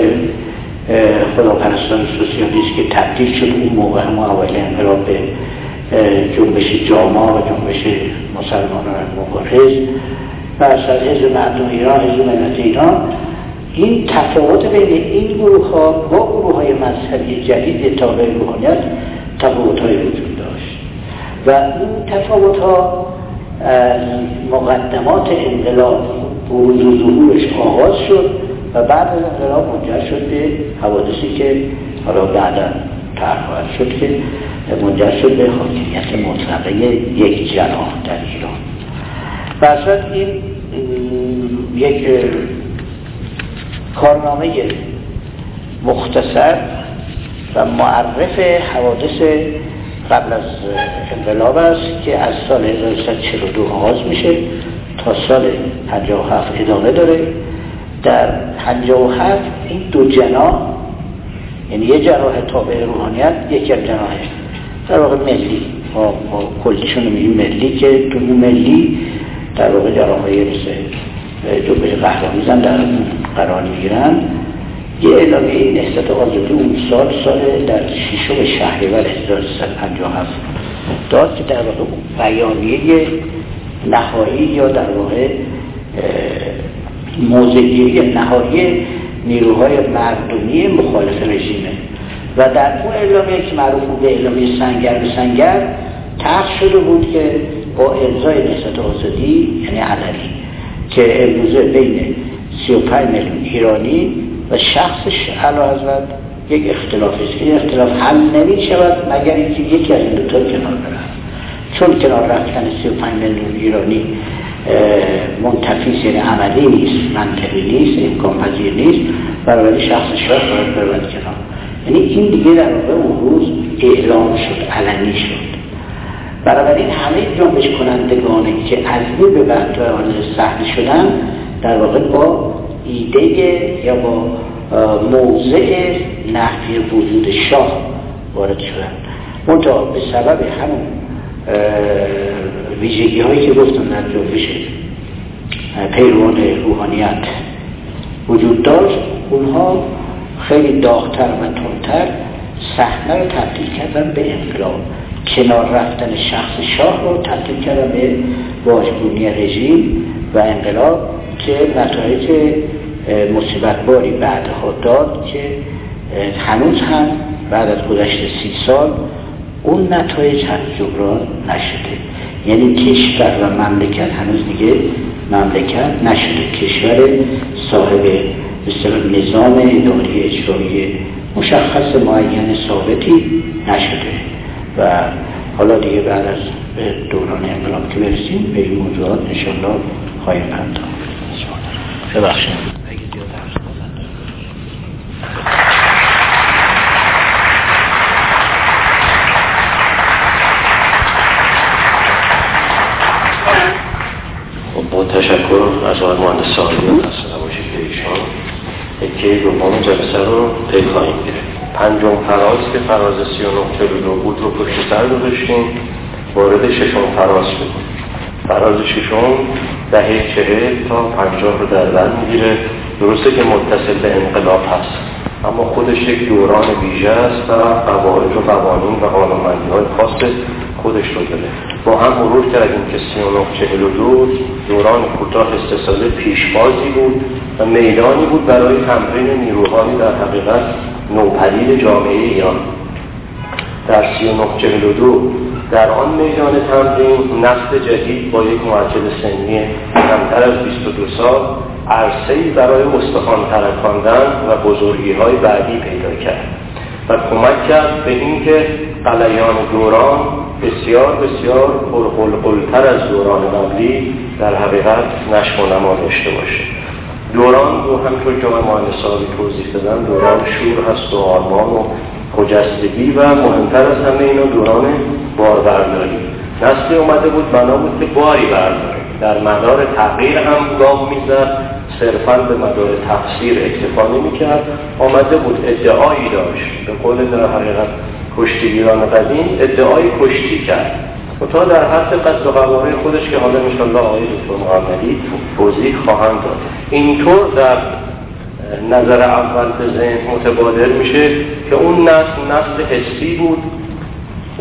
خداپرستان سوسیالیست که تبدیل شد اون موقع هم اول انقلاب به جنبش جامعه و جنبش مسلمانان مبارز و اصلا حزب مردم ایران حزب ملت ایران این تفاوت بین این گروه ها با گروه های مذهبی جدید تابع روحانیت تفاوت های وجود داشت. و این تفاوت ها مقدمات انقلاب بروز و ظهورش آغاز شد و بعد از انقلاب منجر شد به حوادثی که حالا بعدا طرح شد که منجر شد به حاکمیت مطلقه یک جناح در ایران. و این یک کارنامه مختصر و معرف حوادث قبل از انقلاب است که از سال 1942 آغاز میشه تا سال 57 ادامه داره. در 57 این دو جناح یعنی یه جناح تابع روحانیت یکی از جناحش در واقع ملی. ما, کلیشون میگیم ملی که تو ملی در واقع جناح های مثل جنبش قهرامیزن در قرار می‌گیرن. یه اعلامیه نهضت آزادی اون سال سال در ششم شهریور 1357 داد که در واقع بیانیه نهایی یا در واقع موضعیه نهایی نیروهای مردمی مخالف رژیمه. و در اون اعلامیه که معروف بود به اعلامیه سنگر به سنگر تخت شده بود که با ارزای نهضت آزادی یعنی علنی که امروزه بین 35 میلیون ایرانی و شخصش علا حضرت یک اختلاف است. که اختلاف حل نمی شود مگر اینکه یکی از این دوتا کنار برن چون کنار رفتن 35 میلیون ایرانی منتفیس یعنی عملی نیست منطقی نیست امکان پذیر نیست. برای شخص شاه باید برود کنار. یعنی این دیگه در واقع اون روز اعلام شد علنی شد. بنابراین همه جنبش کنندگانی که از این به بعد سهل شدن در واقع با ایده یا با موضع نحوی وجود شاه وارد شدن منتها به سبب همون ویژگی هایی که گفتم در جنبش پیروان روحانیت وجود داشت اونها خیلی داغتر و تندتر صحنه رو تبدیل کردن به انقلاب کنار رفتن شخص شاه رو تبدیل کردن به واژگونی رژیم و انقلاب که نتایج مصیبت باری بعدها داد که هنوز هم بعد از گذشت سی سال اون نتایج هم جبران نشده. یعنی کشور و مملکت هنوز دیگه مملکت نشده. کشور صاحب نظام اداری اجرایی مشخص معین ثابتی نشده. و حالا دیگه بعد از دوران انقلاب که برسیم به این موضوعات انشاءالله خواهیم پرداخت ببخشید. تشکر از آقای مهندس سالی خسته نباشید به ایشان تکه دوم جلسه رو طی خواهیم گرفت. پنجم فراز که فراز 39 دو بود رو پشت سر گذاشتیم. وارد ششم فراز شدیم فراز ششم دهه چهل تا پنجاه رو در بر می‌گیره. درسته که متصل به انقلاب هست اما خودش یک دوران ویژه است و قواعد و قوانین و قانونمندی های خاص خودش رو داره. با هم مرور کردیم که 39 دوران کوتاه سه ساله پیشبازی بود و میدانی بود برای تمرین نیروهایی در حقیقت نوپدید جامعه ایران. در 39 در آن میدان تمرین نسل جدید با یک معجل سنی کمتر از 22 سال عرصه‌ای برای استخوان ترکاندن و بزرگی های بعدی پیدا کرد و کمک کرد به اینکه قلیان دوران بسیار بسیار پرقلقلتر از دوران قبلی در حقیقت نشم و نما داشته باشه. دوران رو همطور که من سالی توضیح دادم دوران شور هست و آرمان و خجستگی و مهمتر از همه اینا دوران باربرداری نسلی اومده بود بنا بود که باری برداره در مدار تغییر هم گام می‌زد. صرفا به مدار تفسیر اکتفا نمی‌کرد. آمده بود ادعایی داشت. به قول در حقیقت کشتیگیران قدیم ادعای کشتی کرد. تا در حد قصد و خودش که حالا انشاءالله آقای دکتر محمدی توضیح خواهند داد. اینطور در نظر اول به ذهن متبادر میشه که اون نسل نسل حسی بود.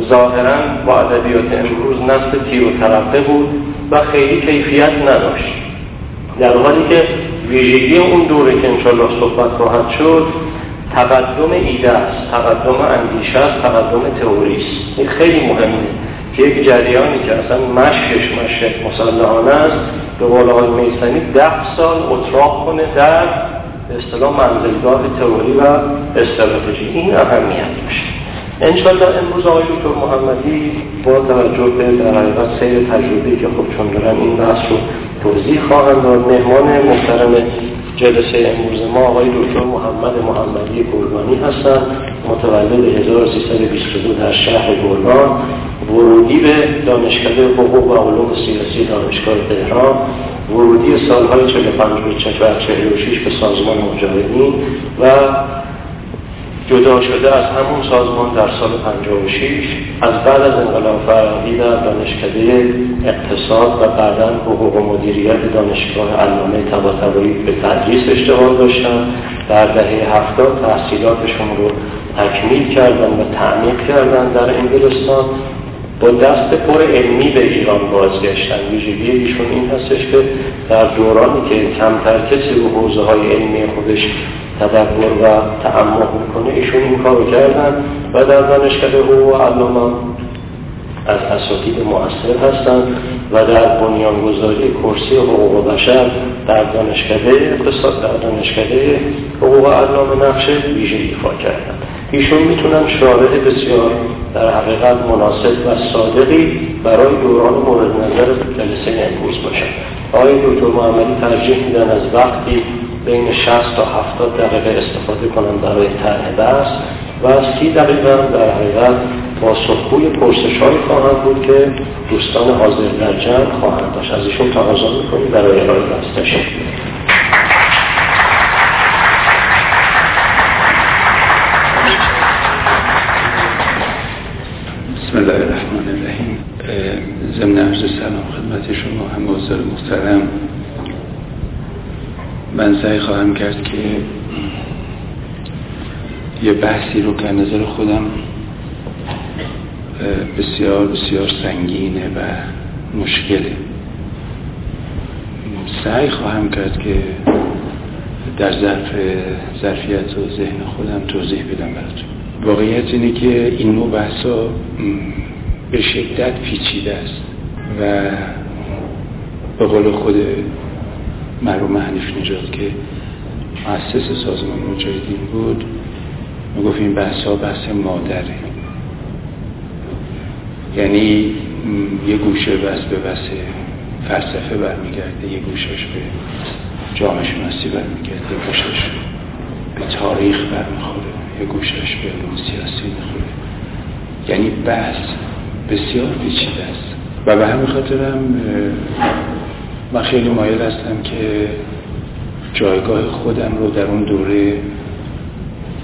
ظاهرا با ادبیات امروز نسل تیر و ترقه بود و خیلی کیفیت نداشت. در حالی که ویژگی اون دوره که انشاءالله صحبت خواهد شد تقدم ایده است تقدم اندیشه است تقدم تئوری این خیلی مهمه که یک جریانی که اصلا مشکش مشک مسلحانه است به قول آقای میسنی ده سال اتراق کنه در اصطلاح منزلگاه تئوری و استراتژی. این اهمیت داشت. انشالله امروز آقای دکتر محمدی با توجه به در حقیقت سیر تجربی که خب چون دارن این بحث رو توضیح خواهند داد مهمان محترم جلسه امروز ما آقای دکتر محمد محمدی گلگانی هستند. متولد 1322 در شهر گلگان ورودی به دانشکده حقوق و علوم سیاسی دانشگاه تهران. ورودی سالهای 45 و 46 به سازمان مجاهدین و جدا شده از همون سازمان در سال 56 از بعد از انقلاب فرهنگی در دانشکده اقتصاد و بعدا حقوق و مدیریت دانشگاه علامه طباطبایی به تدریس اشتغال داشتن. در دهه هفتاد تحصیلاتشون رو تکمیل کردن و تعمیق کردن در انگلستان با دست پر علمی به ایران بازگشتن. ویژگی ایشون این هستش که در دورانی که کمتر کسی رو حوزه های علمی خودش تدبر و تعمق می‌کنه ایشون این کارو کردن و در دانشکده حقوق علامه از اساتید مؤثر هستند و در بنیانگذاری کرسی حقوق بشر در دانشکده اقتصاد در دانشکده حقوق علامه نقش ویژه ایفا کردن. ایشون می‌تونن شارع بسیار در حقیقت مناسب و صادقی برای دوران مورد نظر جلسه امروز باشن. آقای دکتر محمدی ترجیح میدن از وقتی بین 60 تا 70 دقیقه استفاده کنم برای طرح بحث و 30 دقیقه در حقیقت با سخوی پرسش های خواهند بود که دوستان حاضر در جمع خواهند داشت. از ایشون تقاضا می‌کنیم برای ارائه بحث بسم الله الرحمن الرحیم. ضمن عرض سلام خدمت شما هم محترم. من سعی خواهم کرد که یه بحثی رو که نظر خودم بسیار بسیار سنگینه و مشکله. سعی خواهم کرد که در ظرف ظرفیت و ذهن خودم توضیح بدم براتون. واقعیت اینه که این نوع بحثا به شدت پیچیده است و به قول خود مرحوم حنیف نجات که مؤسس سازمان مجاهدین بود می‌گفت این بحث ها بحث مادره. یعنی یه گوشه بس به بحث فلسفه برمیگرده یه گوشش به جامعه شناسی برمیگرده یه گوشش به تاریخ برمیخوره یه گوشش به علوم سیاسی می‌خوره. یعنی بحث بسیار پیچیده است. و به همین خاطرم من خیلی مایل هستم که جایگاه خودم رو در اون دوره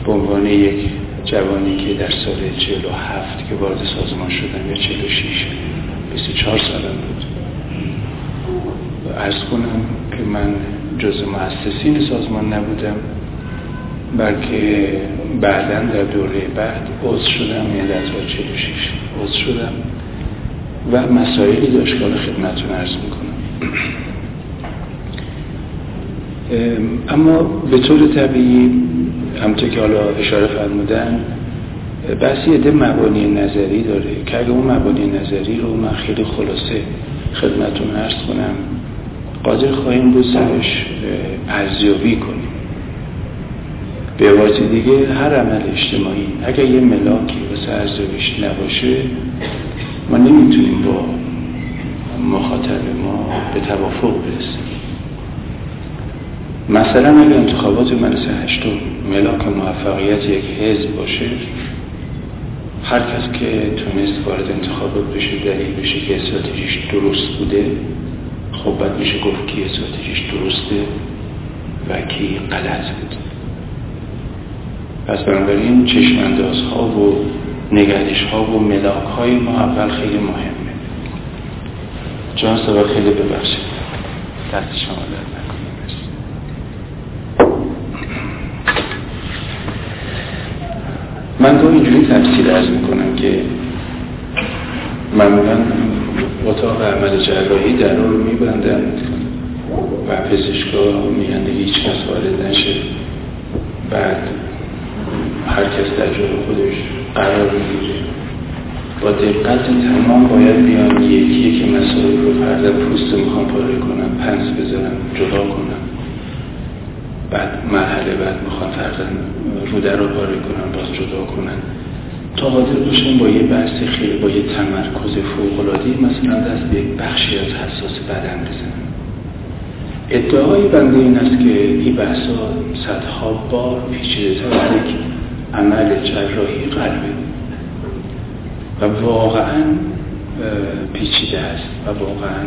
به عنوان یک جوانی که در سال 47 که وارد سازمان شدم یا 46 24 سالم بود ارز کنم که من جز مؤسسین سازمان نبودم بلکه بعدا در دوره بعد عضو شدم یعنی در سال 46 عضو شدم و مسائلی داشت که خدمتتون عرض می‌کنم. اما به طور طبیعی همطور که حالا اشاره فرمودن بحثی عده مبانی نظری داره که اگه اون مبانی نظری رو من خیلی خلاصه خدمتون عرض کنم قادر خواهیم بود سرش ارزیابی کنیم. به عبارت دیگه هر عمل اجتماعی اگر یه ملاکی واسه ارزیابیش نباشه ما نمی‌تونیم با مخاطب ما به توافق برسیم. مثلا اگر انتخابات مجلس هشتم ملاک موفقیت یک حزب باشه هر کس که تونست وارد انتخابات بشه دلیل بشه که استراتژیش درست بوده خب باید میشه گفت که استراتژیش درسته و کی غلط بود. پس بنابراین چشمانداز ها و نگرش ها و ملاک های ما اول خیلی مهمه. جان سبا خیلی ببخشید. دست شما در من تو اینجوری تفسیر ارز می‌کنم که معمولا اتاق عمل جراحی در رو میبندن و پزشکا میگن هیچ کس وارد نشه. بعد هر کس در جای خودش قرار می‌گیره. با دقت تمام باید بیان یکی که مسائل رو فرد پوست می‌خوام پاره کنم پنس بذارم جدا کنم. بعد مرحله بعد می‌خوان فردا روده رو پاره کنن باز جدا کنن تا قادر باشن با یه بحث خیلی با یه تمرکز فوقلادی مثلا دست به یک بخشی از حساس بدن بزنن ادعای بنده این است که این بحثا صدها بار پیچیده تر از یک عمل جراحی قلبه. و واقعا پیچیده است و واقعا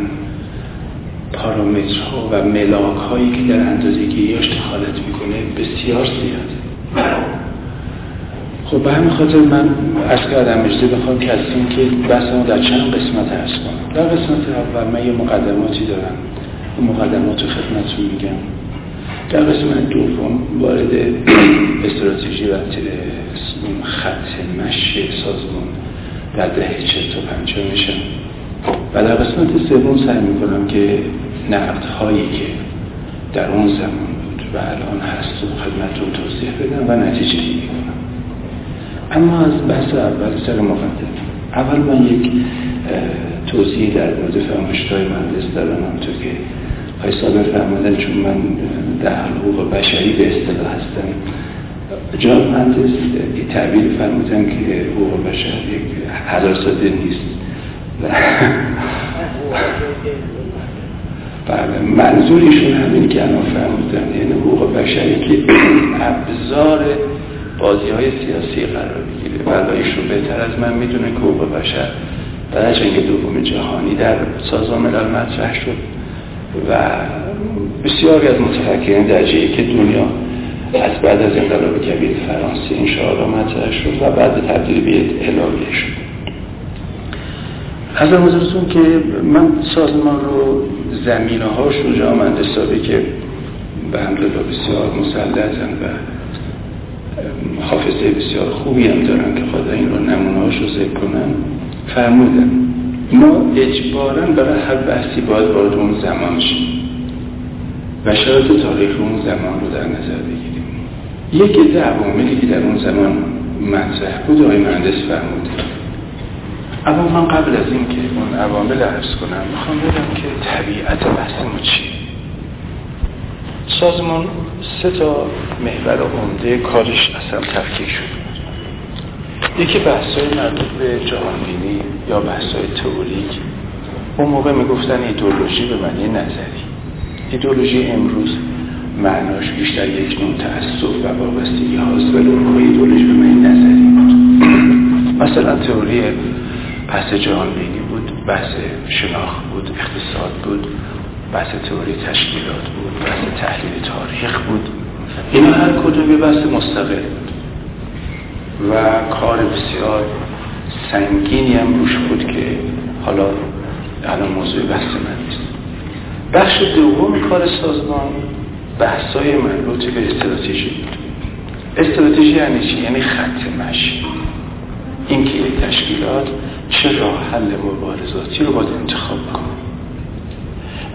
پارامترها و ملاک هایی که در اندازه گیریاش دخالت می‌کنه بسیار زیاده خب به همین خاطر من از کردم اجازه بخوام که بحث ما در چند قسمت هست کنم. در قسمت اول من یه مقدماتی دارم. اون مقدمات رو خدمتتون میگم. در قسمت دوم وارد استراتژی و خط مشی سازمان در دهه چه تا پنجاه میشم و در قسمت سوم سعی می‌کنم که نقد هایی که در اون زمان بود و الان هست و خدمتتون توضیح بدم و نتیجه گیری کنم اما از بحث اول سر مقدم اول من یک توضیح در مورد فرمایش‌های مهندس دارم همونطور که های صادر فرمودن چون من در حقوق بشری به اصطلاح هستم. جان. مهندس تعبیر فرمودن که حقوق بشر یک هزار ساده نیست. بله منظورشون همین که الان فرمودن یعنی حقوق بشری که ابزار بازی های سیاسی قرار بگیره و ایشون بهتر از من می‌دونه که حقوق بشر در جنگ دوم جهانی در سازمان ملل مطرح شد. و بسیاری از متفکرین در که دنیا از بعد از انقلاب کبیر فرانسه این شعارا مطرح شد و بعد تبدیل به الهیه شد. از حضورتون که من سازمان رو زمینه هاش رو جا مهندسابی که به همدلله بسیار مسلطن و حافظه بسیار خوبی هم دارن که خدا این رو نمونه رو ذکر کنن فرمودن. ما اجبارا برای هر بحثی باید وارد اون زمان شیم. و شرایط تاریخ اون زمان رو در نظر بگیریم. یکی از عواملی که در اون زمان مطرح بود آقای مهندس فرموده اما من قبل از این که اون عوامل عرض کنم می‌خوام بگم که طبیعت بحثمون چیه؟ سازمان سه تا محور عمده کارش اصلا تفکیک شد یکی بحثای مربوط به جهانبینی یا بحثای تئوریک. اون موقع می‌گفتن ایدولوژی به معنی نظری. ایدولوژی امروز معناش بیشتر یک نوع تعصب و وابستگی هاست ولی اون ایدولوژی به معنی نظری بود. مثلا تئوری بحث جهانبینی بود بحث شناخت بود اقتصاد بود بحث تئوری تشکیلات بود بحث تحلیل تاریخ بود. اینا هر کدوم یه بحث مستقل بود. و کار بسیار سنگینی هم روش بود که حالا الان موضوع بحث من نیست. بخش دوم کار سازمان بحثای مربوط به استراتژی بود استراتژی یعنی چی؟ یعنی خط مشی اینکه تشکیلات چه راه حل مبارزاتی رو باید انتخاب کنه.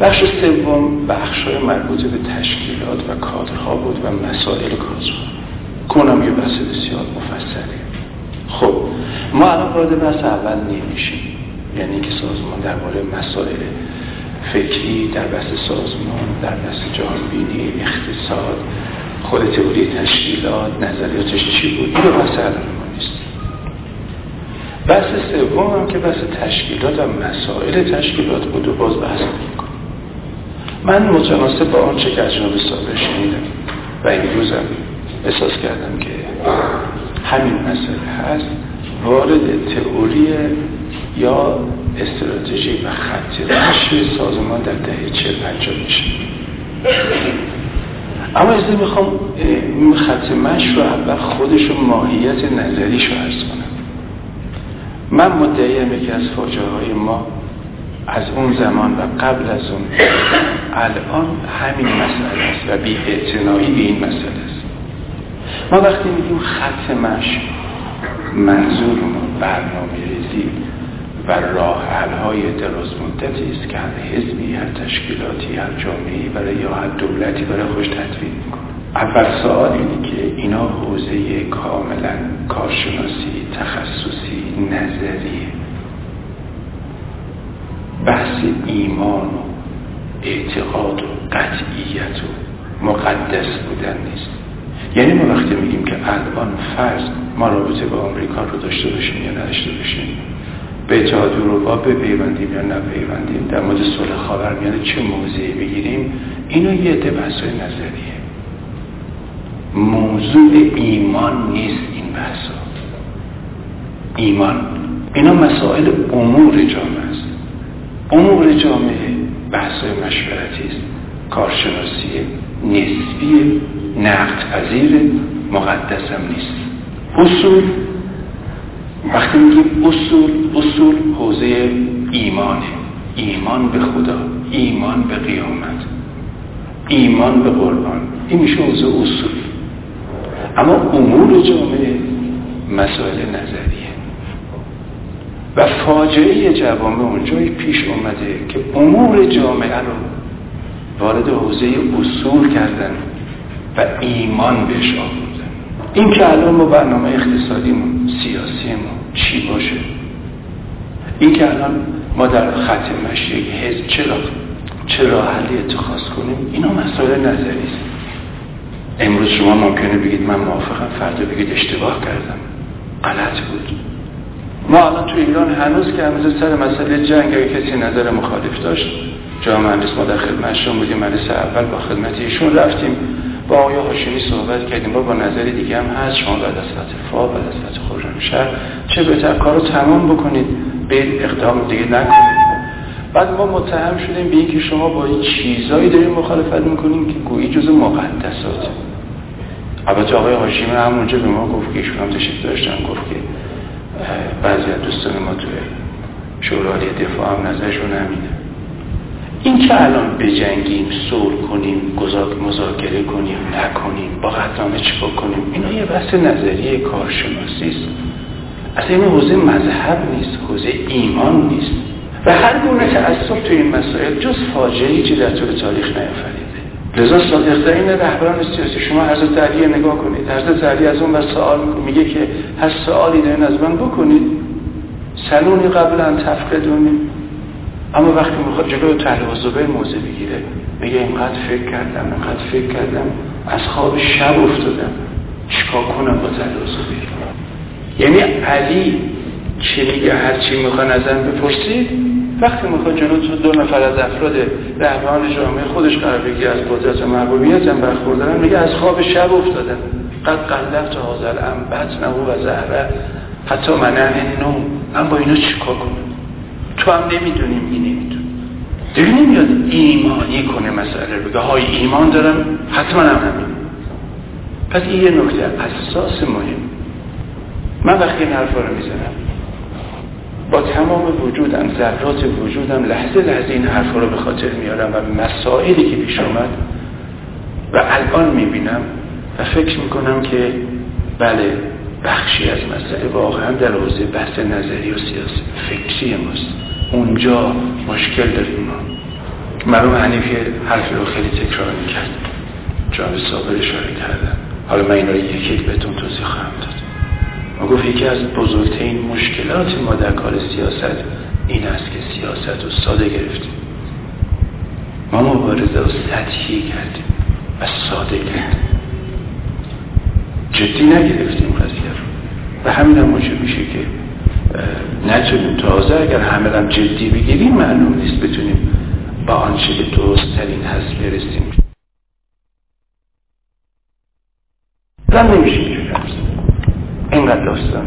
بخش سوم بخش های مربوط به تشکیلات و کادرها بود و مسائل کادرها کنم یه بحث بسیار مفصلی خب ما الان وارد بحث اول نمیشیم. یعنی که سازمان درباره مسائل فکری در بحث سازمان در بحث جهانبینی اقتصاد خود تئوری تشکیلات نظریاتش چی بود؟ این رو بحث ما نیست. بحث سوم هم که بحث تشکیلات و مسائل تشکیلات بود و باز بحث می‌کنم من متناسب با آنچه که از جناب صادر شنیدم و امروزم احساس کردم که همین مسئله هست. وارد تئوری یا استراتژی و خط مشی سازمان در دهه چه پنجاه میشه. اما از می‌خوام این خط مش رو اول خودش و ماهیت نظریش رو ارز کنم. من مدعیم یکی از فاجعه های ما از اون زمان و قبل از اون الان همین مسئله است و بی به این مسئله است. ما وقتی میگیم خط مش منظور برنامه ریزی و راه های دراز مدتی است که هر حزبی هر تشکیلاتی هر جامعه برای یا هر دولتی برای خوش تدوین می‌کنه اول سوال اینه که اینا حوزه کاملا کارشناسی تخصصی نظری بحث ایمان و اعتقاد و قطعیت و مقدس بودن نیست. یعنی ما وقتی میگیم که الان فرض ما رابطه با آمریکا رو داشته باشیم یا نداشته باشیم به اتحاد اروپا بپیوندیم یا نپیوندیم در مورد صلح خاورمیانه چه موضعی بگیریم؟ اینو یه عده نظریه. موضوع ایمان نیست این بحثا. ایمان. اینا مسائل امور جامعه است. امور جامعه بحثای مشورتی است. کارشناسی نسبی نقد پذیر مقدس هم نیست. اصول وقتی میگیم اصول اصول حوزه ایمانه. ایمان به خدا ایمان به قیامت. ایمان به قرآن. این میشه حوزه اصول. اما امور جامعه مسائل نظریه. و فاجعه جوامع اونجایی پیش اومده که امور جامعه رو وارد حوزه اصول کردن و ایمان بهش آوردن این که الان ما برنامه اقتصادیمون سیاسیمون چی باشه؟ این که الان ما در خط مشی حزب چرا چرا حلی اتخاذ کنیم؟ اینا مسائل نظری است. امروز شما ممکنه بگید من موافقم فردا بگید اشتباه کردم. غلط بود. ما الان تو ایران هنوز که هنوز سر مسئله جنگ اگه کسی نظر مخالف داشت جا مهندس ما در خدمتشون بودیم مجلس اول با خدمت ایشون رفتیم. با آقای هاشمی صحبت کردیم. با با نظر دیگه هم هست. شما بعد از فتح فا بعد از فتح خرمشهر چه بهتر کار رو تمام بکنید. به اقدام دیگه نکنید. بعد ما متهم شدیم به اینکه شما با این چیزایی داریم مخالفت می‌کنیم که گویی جز مقدسات. البته آقای هاشمی همونجا به ما گفت که ایشون هم تشریف داشتن گفت که بعضی از دوستان ما توی شورای دفاع هم نظرشون همینه. این که الان بجنگیم سور کنیم مذاکره کنیم نکنیم با قدنامه چیکار کنیم اینا یه بحث نظریه کارشناسی است. اصلا این حوزه مذهب نیست حوزه ایمان نیست. و هر گونه تعصب تو این مسائل جز فاجعه که در طول تاریخ نیافریده. لذا صادق این رهبران سیاسی شما حضرت علی نگاه کنید حضرت علی از اون بر سوال میگه که هر سوالی دارین از من بکنید. سلونی قبل ان تفقدونی. اما وقتی می‌خواد جلو تحل و موزه بگیره میگه اینقدر فکر کردم اینقدر فکر کردم از خواب شب افتادم. چیکار کنم با تحل و یعنی علی چی میگه؟ هر چی می‌خوان ازم بپرسید. وقتی می‌خواد جلو تو دو نفر از افراد رهبران جامعه خودش قرار بگیره از قدرت و هم برخوردن میگه از خواب شب افتادم. قد قلبت حاضر ام بطنه و زهره حتی منن نوم من با اینا چیکار کنم؟ تو هم نمی‌دونیم این نمی‌دونیم. دیگه نمیاد ایمانی کنه مسئله بگه های ایمان دارم حتما هم همین پس این یه نکته اساس مهم. من وقتی این حرفا رو می‌زنم با تمام وجودم ذرات وجودم لحظه لحظه این حرفا رو به خاطر میارم و مسائلی که پیش آمد و الان می‌بینم و فکر می‌کنم که بله بخشی از مسئله واقعا در حوزه بحث نظری و سیاسی فکری ماست. اونجا مشکل داریم ما. مرحوم حنیفی حرفی رو خیلی تکرار می‌کرد. جناب صابر اشاره کردن. حالا من این رو یکی یک بهتون توضیح خواهم داد. ما گفت یکی از بزرگترین مشکلات ما در کار سیاست این است که سیاست رو ساده گرفتیم. ما مبارزه رو سطحی کردیم و ساده کردیم. جدی نگرفتیم قضیه رو. و همین هم میشه که نتونیم. تازه اگر همه هم جدی بگیریم معلوم نیست بتونیم با آنچه که درست ترین هست برسیم. زن نمیشه اینجوری اینقدر داستان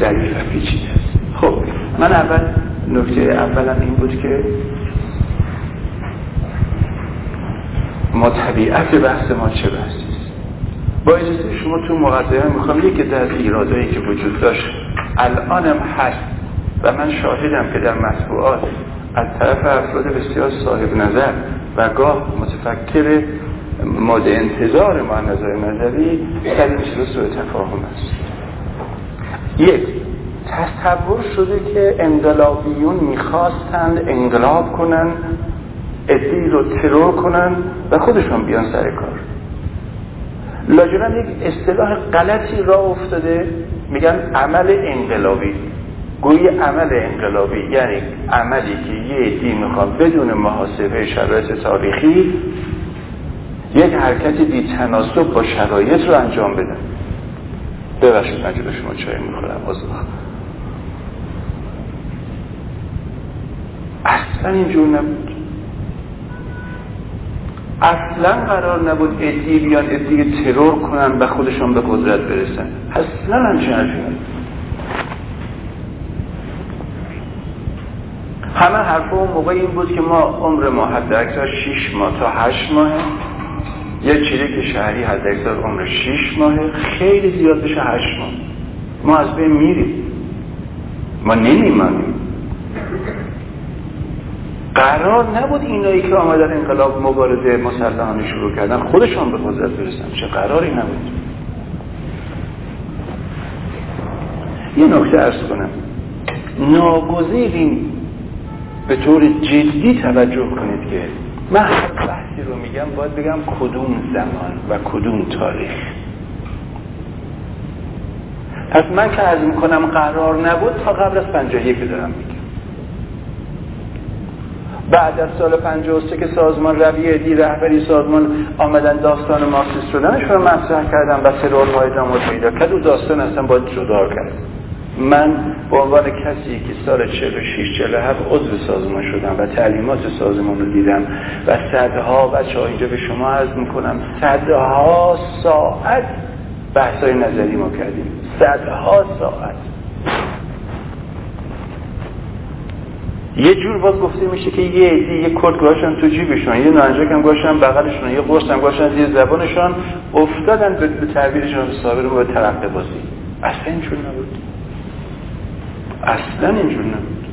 ظریف و پیچیده است. خب من اول نکته اولم این بود که ما طبیعت بحث ما چه بحثی است؟ با اجازه شما تو مقدمه می‌خوام یکی از ایرادایی که وجود داشت الانم هست و من شاهدم که در مطبوعات از طرف افراد بسیار صاحب نظر و گاه متفکر ماد انتظار ما نظر نظری در این چیز سوء تفاهم است. یک تصور شده که انقلابیون می‌خواستند انقلاب کنن ادهی رو ترور کنن و خودشون بیان سر کار. لاجرم یک اصطلاح غلطی را افتاده میگن عمل انقلابی. گویی عمل انقلابی یعنی عملی که یه دی می‌خواد بدون محاسبه شرایط تاریخی یک حرکت بی تناسب با شرایط رو انجام بدن. ببخشید من جلو شما چای می‌خورم. اصلا اینجور نبود. اصلا قرار نبود ادی بیان ادی ترور کنن و خودشان به قدرت برسن. اصلا همچین حرفی همه حرف اون موقع این بود که ما عمر ما حد اکثر 6 ماه تا 8 ماه یه که شهری حد اکثر عمر 6 ماه خیلی زیاد بشه 8 ماه. ما از بین میریم. ما نمیمانیم. قرار نبود اینایی که آمدن انقلاب مبارزه مسلحانه شروع کردن خودشان به قدرت برسن. چه قراری نبود؟ یه نکته ارز کنم. ناگزیر به طور جدی توجه کنید که من بحثی رو میگم باید بگم کدوم زمان و کدوم تاریخ. پس من که از می‌کنم قرار نبود تا قبل از پنجاه یک دارم میگم. بعد از سال 53 که سازمان روی دی رهبری سازمان آمدن داستان مارکسیست شدنش رو مطرح کردم و ترورهای ادامه پیدا کرد؟ و داستان اصلا باید جدا کرد. من به عنوان کسی که سال 46 47 عضو سازمان شدم و تعلیمات سازمان رو دیدم و صدها بچه ها اینجا به شما عرض می‌کنم صدها ساعت بحثای نظری ما کردیم. صدها ساعت. یه جور باز گفته میشه که یه عدی یه کلت گوشن تو جیبشون یه نانجک هم گوشن بغلشون یه قرص هم گوشن زیر زبانشان افتادن به تعبیر جناب صابر به ترقه بازی. اصلا اینجور نبود. اصلا اینجور نبود.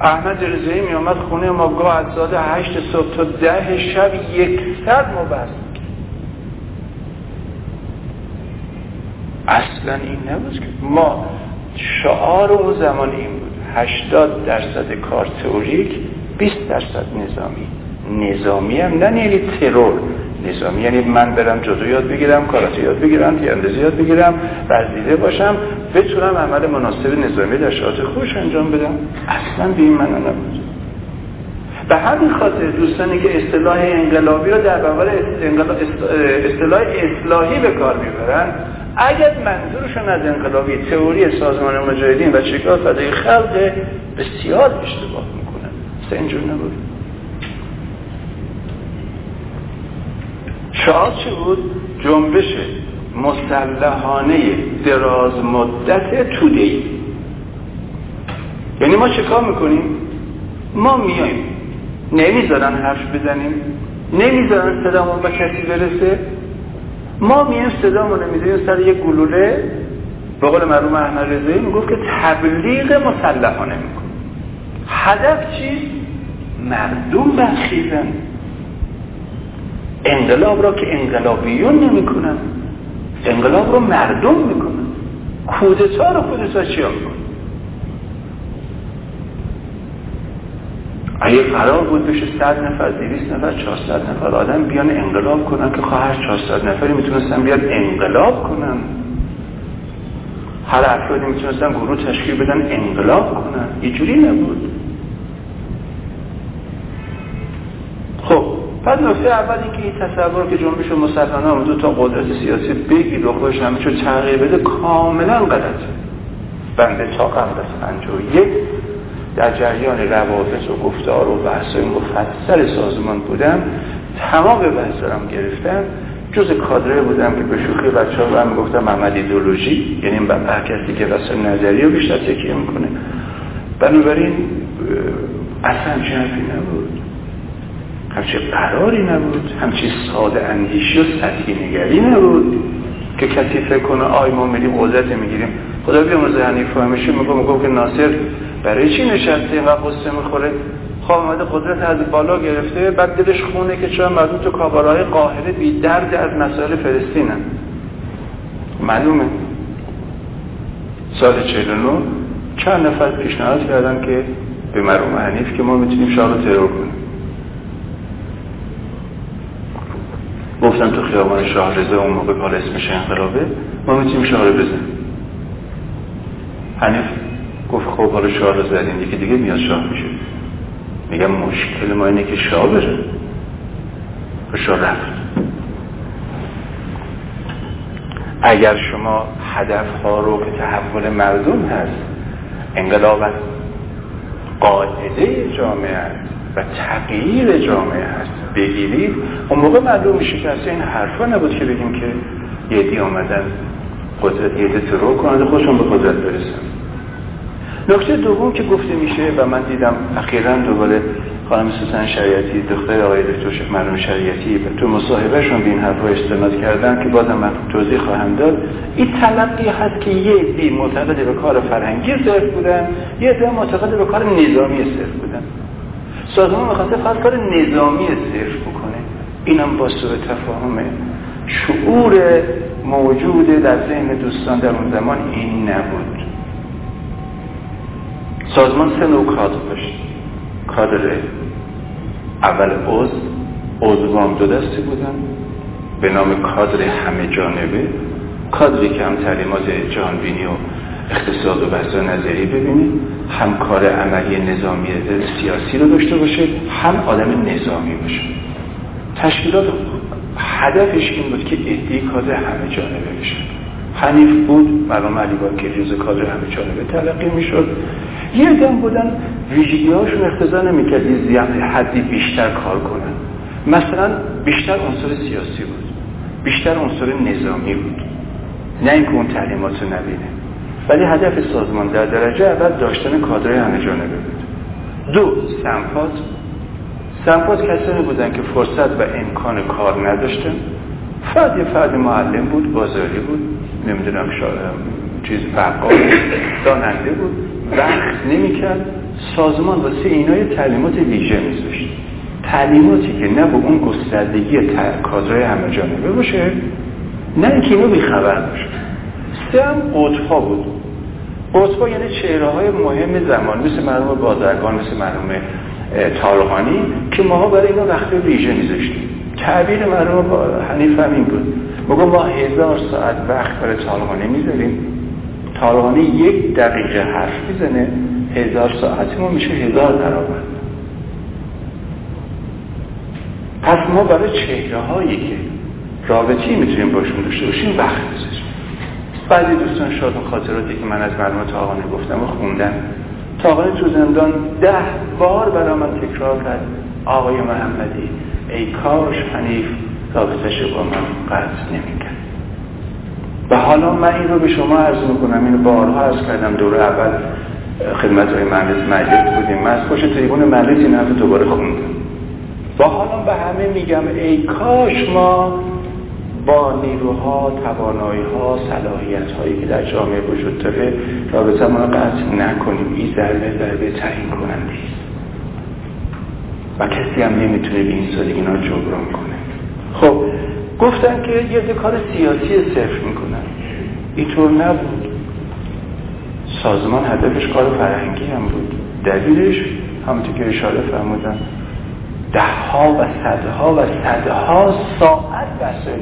احمد رضایی می آمد خونه ما گاه از ساعت هشت صبح تا ده شب یکصد مبست اصلا این نبود که ما شعار اون زمان این بود. هشتاد درصد کار تئوریک 20 درصد نظامی. نظامی هم نه یعنی ترور. نظامی یعنی من برم جدو یاد بگیرم کاراته یاد بگیرم تیراندازی یاد بگیرم ورزیده باشم بتونم عمل مناسب نظامی در خوش انجام بدم. اصلا به این معنا نبود. به همین خاطر دوستانی که اصطلاح انقلابی رو در برابر اصطلاح اصلاحی به کار می‌برن اگر منظورشون از انقلابی تئوری سازمان مجاهدین و شکل فدای خلق بسیار اشتباه می‌کنن اصلا اینجور نبود. شعار چی بود؟ جنبش مسلحانه دراز مدت تودهی یعنی ما چه کار می‌کنیم؟ ما میاییم نمی‌ذارن حرف بزنیم. نمی‌ذارن صدامون به کسی برسه. ما میایم صدامون می‌ذاریم سر یک گلوله. به قول مرحوم احمد رضایی می‌گفت که تبلیغ مسلحانه میکن هدف چیست؟ مردم برخیزن. انقلاب را که انقلابیون نمی‌کنن. انقلاب رو مردم می‌کنن. کودتا رو کودتا چی می‌کنن؟ اگه قرار بود بشه صد نفر دویست نفر چهارصد نفر آدم بیان انقلاب کنن که خواهر چهارصد نفری می‌تونستن بیان انقلاب کنن. هر افرادی می‌تونستن گروه تشکیل بدن انقلاب کنن. اینجوری نبود. خب بعد نکته اول اینکه این تصور که جنبش مسلمان دو تا قدرت سیاسی بگیر و خودش همه تغییر بده کاملا غلطه. بنده قبل از یک در جریان روابط و گفتار و بحث مفصل سازمان بودم تمام بحث دارم گرفتم. جز کادره بودم که به شوخی بچه ها هم گفتم محمد ایدولوژی یعنی به کسی که واسه نظری رو بیشتر تکیه می‌کنه. بنابراین اصلا حرفی نبود. همچه قراری نبود. همچه ساده اندیشی و سطحی نگری نبود که کسی فکر کنه آی ما میریم قدرت می‌گیریم. خدا بیامرزه حنیفه همیشه میگو میگو که ناصر برای چی نشسته؟ و قصه می‌خوره؟ خواه آمده قدرت از بالا گرفته بعد دلش خونه که چرا مردم تو کابارهای قاهره بی درد از مسائل فلسطینه. معلومه. سال 49 چند نفر پیشنهاد کردن که به مرحوم حنیف که ما می‌تونیم شاه رو ترور کنیم. گفتم تو خیابان شاه رزا اون موقع کار اسمش انقلابه ما می‌تونیم شاه رو بزنیم. حنیف گفت خب حالا شاه رو زدیم یکی دیگه میاد شاه میشه. میگم مشکل ما اینه که شاه بره و شاه رفت. اگر شما هدف ها رو که تحول مردم هست انقلاب قاعده جامعه است و تغییر جامعه هست بگیرید اون موقع معلوم میشه که اصلا این حرفا نبود که بگیم که یه دی آمدن قدرت یه ترور کنند خودشون به قدرت برسن. نکته دوم که گفته میشه و من دیدم اخیرا دوباره خانم سوسن شریعتی دختر آقای دکتر شیخ مرحوم شریعتی تو مصاحبهشون به این استناد کردن که بازم من توضیح خواهم داد. این تلقی هست که یه دی معتقد به کار فرهنگی صرف بودن یه دی معتقد به کار نظامی صرف بودن. سازمان می‌خواسته فقط کار نظامی صرف بکنه. اینم با سوء تفاهم شعور موجود در ذهن دوستان در اون زمان این نبود. سازمان سه نوع کادر داشت. کادر اول عضو عضوام دو دستی بودن. به نام کادر همه جانبه. کادری که هم تعلیمات جهانبینی و اقتصاد و بحث نظری ببینید هم کار عملی نظامی سیاسی رو داشته باشه هم آدم نظامی باشه. تشکیلات هدفش این بود که ادهی کادر همه جانبه بشه. حنیف بود مرام علی باکر جز کادر همه جانبه تلقی می‌شد. یه دم بودن ویژگی هاشون اقتضا نمی‌کرد یه حدی بیشتر کار کنن. مثلا بیشتر عنصر سیاسی بود. بیشتر عنصر نظامی بود. نه اینکه اون تعلیمات رو نبینه. ولی هدف سازمان در درجه اول داشتن کادرهای همه جانبه بود. دو سمپات. سمپات کسانی بودن که فرصت و امکان کار نداشتن. فرد یه فرد معلم بود بازاری بود. نمی‌دونم چیز بقال داننده بود. وقت نمی‌کرد. سازمان واسه اینا یه تعلیمات ویژه میذاشت تعلیماتی که نه به اون گستردگی کادرهای همه جانبه باشه نه اینکه اینو بیخبر باشه. سه هم قطبها بود. قطبها یعنی چهره های مهم زمان مثل مرحوم بازرگان مثل مرحوم طالقانی که ماها برای اینا وقت ویژه میذاشتیم. تعبیر مرحوم حنیف هم این بود. بگو ما هزار ساعت وقت برای طالقانی می‌ذاریم. طالقانی یک دقیقه حرف می‌زنه. هزار ساعت ما میشه هزار درآمد پس ما برای چهره هایی که رابطی می‌تونیم باشون داشته باشیم وقت بذاریم بعضی دوستان شاد و خاطراتی که من از مرموم تاقانه گفتم و خوندم. تاقانه تو زندان ده بار برای من تکرار کرد آقای محمدی ای کاش حنیف رابطش با من قطع نمی‌کرد. و حالا من این رو به شما عرض می‌کنم اینو بارها عرض کردم دور اول خدمت های مجلس بودیم. من از خوش تریبون مجلس این هفته دوباره خوندم و حالا به همه میگم ای کاش ما با نیروها، توانایی ها، صلاحیت هایی که در جامعه وجود داره رابطه ما قطع نکنیم. این ضربه ضربه تعیین کننده و کسی هم نمی‌تونه به این سادگی جبران کنه. خب گفتن که یه کار سیاسی صرف می‌کنن. اینطور نبود. سازمان هدفش کار فرهنگی هم بود. دلیلش همونطور که اشاره فرمودن ده ها و صدها و صدها ساعت وسایل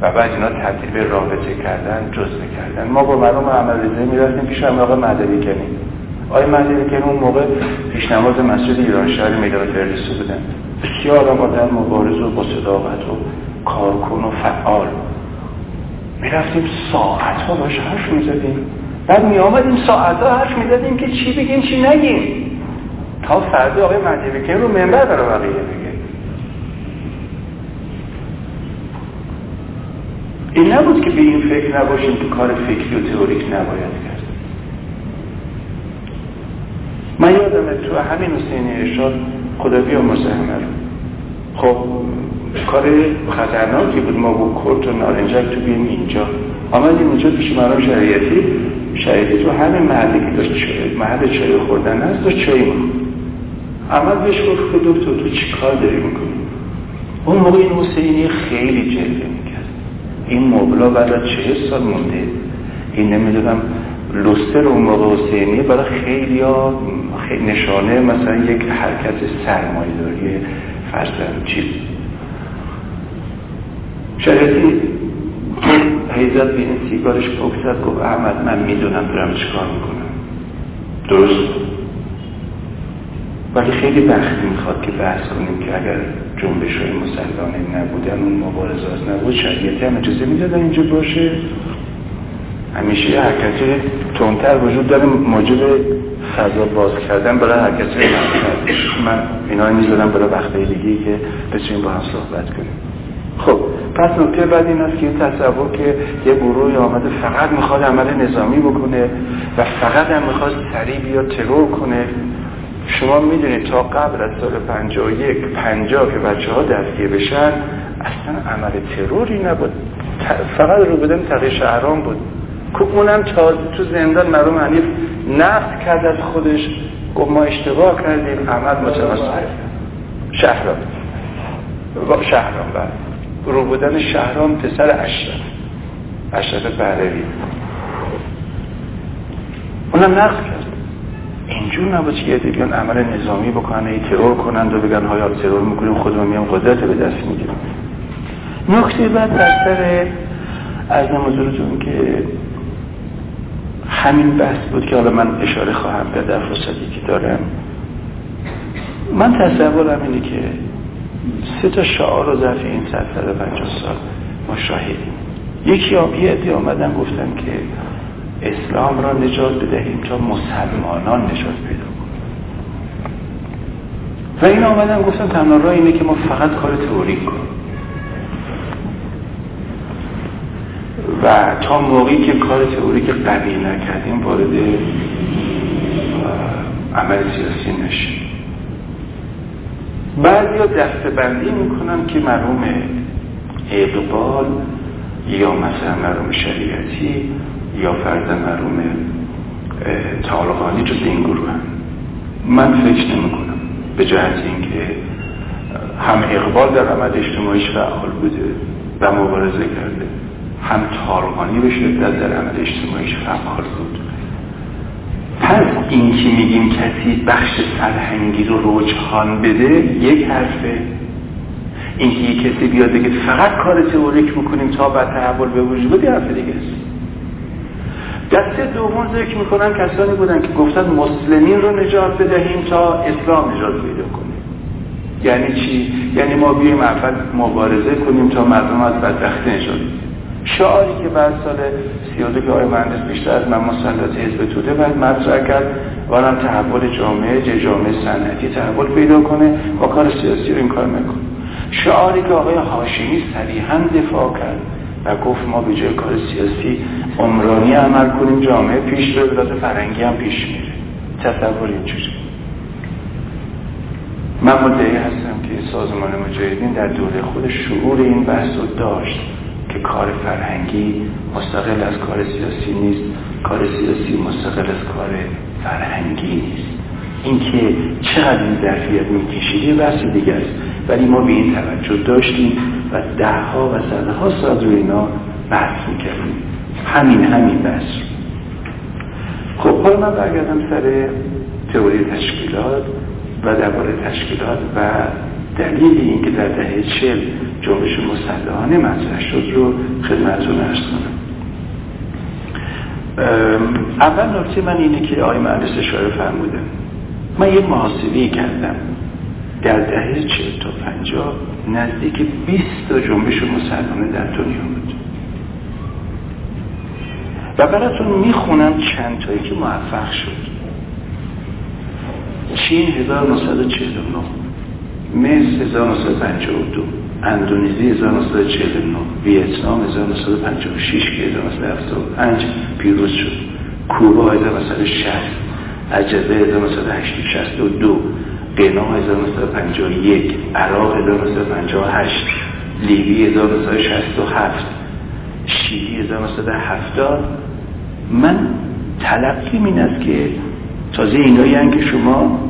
و بعد اینا تبدیل به رابطه کردن جزبه کردن. ما با عمل رزه می‌رفتیم پیش هم آقای مدوی کنیم آقای مدوی کنیم اون موقع پیشنماز مسجد ایران شهر میدان فردوسی بودن. بسیار هم آدم مبارز و با صداقت و کارکن و فعال. می‌رفتیم ساعت ها باش حرف می‌زدیم. بعد می آمدیم ساعت ها حرف می‌زدیم که چی بگیم چی نگیم. تا فردا آقای مهدی رو منبر برای بقیه بگه این نبود که به این فکر نباشیم که کار فکری و تئوریک نباید کرد. من یادم تو همین حسین ارشاد خدا بیا رو خب کار خطرناکی بود. ما با کرد و نارنجک تو بیم اینجا. آمدیم اینجا پیش مرام شریعتی. شریعتی تو همین محلی که داشت محل چای خوردن هست داشت چای اول بهش گفت که دکتر تو چی کار داری می‌کنی؟ اون موقع این حسینی خیلی جلوه می‌کرد. این مبلا بعد از چه سال مونده. این نمی‌دونم لوستر اون موقع حسینی برای خیلی نشانه مثلا یک حرکت سرمایه داری فرزن چیز شریعتی حیزت به این سیگارش پکزد گفت احمد من می‌دونم دارم چیکار می‌کنم. درست؟ ولی خیلی وقت می‌خواد که بحث کنیم که اگر جنبش های مسلمانه نبودن اون مبارزات نبود شریعتی هم اجازه می‌دادن اینجا باشه. همیشه یه حرکت تونتر وجود داره موجود فضا باز کردن برای حرکت من اینا می‌ذارم برای وقته دیگه که بتونیم با هم صحبت کنیم. خب پس نکته بعد این است که تصور که یه گروه آمده فقط می‌خواد عمل نظامی بکنه و فقط هم می‌خواد سریع بیا ترور کنه. شما می‌دونید تا قبل از سال 51 50 که بچه ها دستگیر بشن اصلا عمل تروری نبود. فقط رو بودن تقیی شهران بود. که اونم تازه تو زندان مرحوم حنیف نفت کرد از خودش گفت ما اشتباه کردیم عمل متوسط شهران شهران بعد رو بودن شهران پسر اشرف. اشرف بهروی. اونم نقص کرد. اینجور نبود که بیان عمل نظامی بکنن ای ترور کنند و بگن های ترور می‌کنیم خودمون میام قدرت به دست می‌گیریم. نکته بعد در سر از حضورتون که همین بحث بود که حالا من اشاره خواهم کرد در فرصتی که دارم. من تصورم اینه که سه تا شعار رو ظرف این پنجاه سال ما شاهدیم. یکی آبی آمدن گفتن که اسلام را نجات بدهیم تا مسلمانان نجات پیدا کنیم و این آمدن گفتن تنها راه اینه که ما فقط کار تئوری کنیم و تا موقعی که کار تئوری که قوی نکردیم وارد عمل سیاسی نشیم بعضی ها دسته بندی می‌کنن که مرحوم اقبال یا مثلا مرحوم شریعتی یا فرد مرحوم طالقانی جز این گروه هم. من فکر نمی کنم به جهت اینکه هم اقبال در عمل اجتماعیش فعال بوده و مبارزه کرده. هم طالقانی به شدت در عمل اجتماعیش فعال بود. پس این که میگیم کسی بخش فرهنگی رو رجحان بده یک حرفه. اینکه یک کسی بیاد بگه فقط کار تئوریک می‌کنیم تا بعد تحول به وجود بیاد حرف دیگه است. دسته دوم ذکر می‌کنن کسانی بودن که گفتن مسلمین رو نجات بدهیم تا اسلام نجات پیدا کنیم یعنی چی؟ یعنی ما بیایم اول مبارزه کنیم تا مردم از بدبختی نجات شعاری که بعد سال 32 که آقای مهندس بیشتر از من مسلط حزب توده بعد مطرح کرد وانم تحول جامعه جامعه صنعتی تحول پیدا کنه با کار سیاسی رو این کار می‌کنه. شعاری که آقای هاشمی صریحا دفاع کرد و گفت ما به جای کار سیاسی عمرانی عمل کنیم جامعه پیش رو فرنگی هم پیش میره. تصور اینجوری. من مدعی هستم که سازمان مجاهدین در دوره خود شعور این بحث رو داشت. که کار فرهنگی مستقل از کار سیاسی نیست کار سیاسی مستقل از کار فرهنگی نیست. اینکه چقدر این ظرفیت میکشیده بحث دیگه است. ولی ما به این توجه داشتیم و ده ها و صده ها ساعت روی اینا بحث می‌کردیم. همین همین بحث. خب حالا من برگردم سر تئوری تشکیلات و درباره تشکیلات و دلیل اینکه در دهه چل جنبش مسلحانه مطرح شد رو خدمتتون ارز کنم. اول نکته من اینه که آقای مهندس اشاره فرمودن من یه محاسبه کردم. در دهه چه تا پنجاه نزدیک 20 تا جنبش مسلمانه در دنیا بود. و براتون می‌خونم چند تایی که موفق شد. چین 1949 مصر 1952 اندونزی 1949 ویتنام 1956 که 1975 پیروز شد کوبا 1960 عجبه 1962 قنا 1951 عراق 1958 لیبی 1967 شیلی 1970 من تلقی این است که تازه اینایی که شما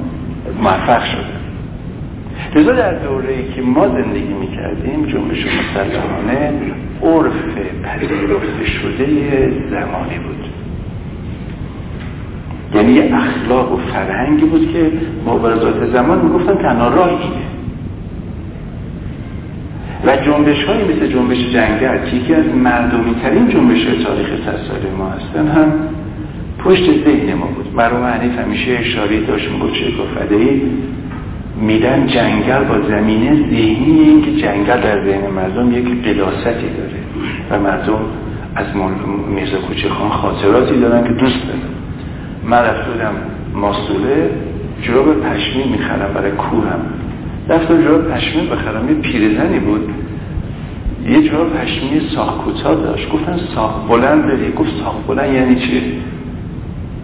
موفق شده لذا در دوره ای که ما زندگی می‌کردیم جنبش مسلحانه عرف پذیرفته شده زمانی بود. یعنی اخلاق و فرهنگی بود که مبارزات زمان می‌گفتن تنها راه اینه. و جنبش هایی مثل جنبش جنگل که یکی از مردمی ترین جنبش های تاریخ تصالی ما هستن هم پشت ذهن ما بود. مرحوم حنیف همیشه اشاره داشت می‌گفت ای میدن جنگل با زمینه ذهنی این که جنگل در ذهن مردم یک قداستی داره و مردم از میرزا کوچه خان خاطراتی دارن که دوست دارن. من رفتم ماسوله جراب پشمی می‌خرم برای کورم رفتم جراب پشمی بخرم. یه پیرزنی بود. یه جراب پشمی ساخ کوتاه داشت. گفتن ساخ بلند داری گفت ساخ بلند یعنی چیه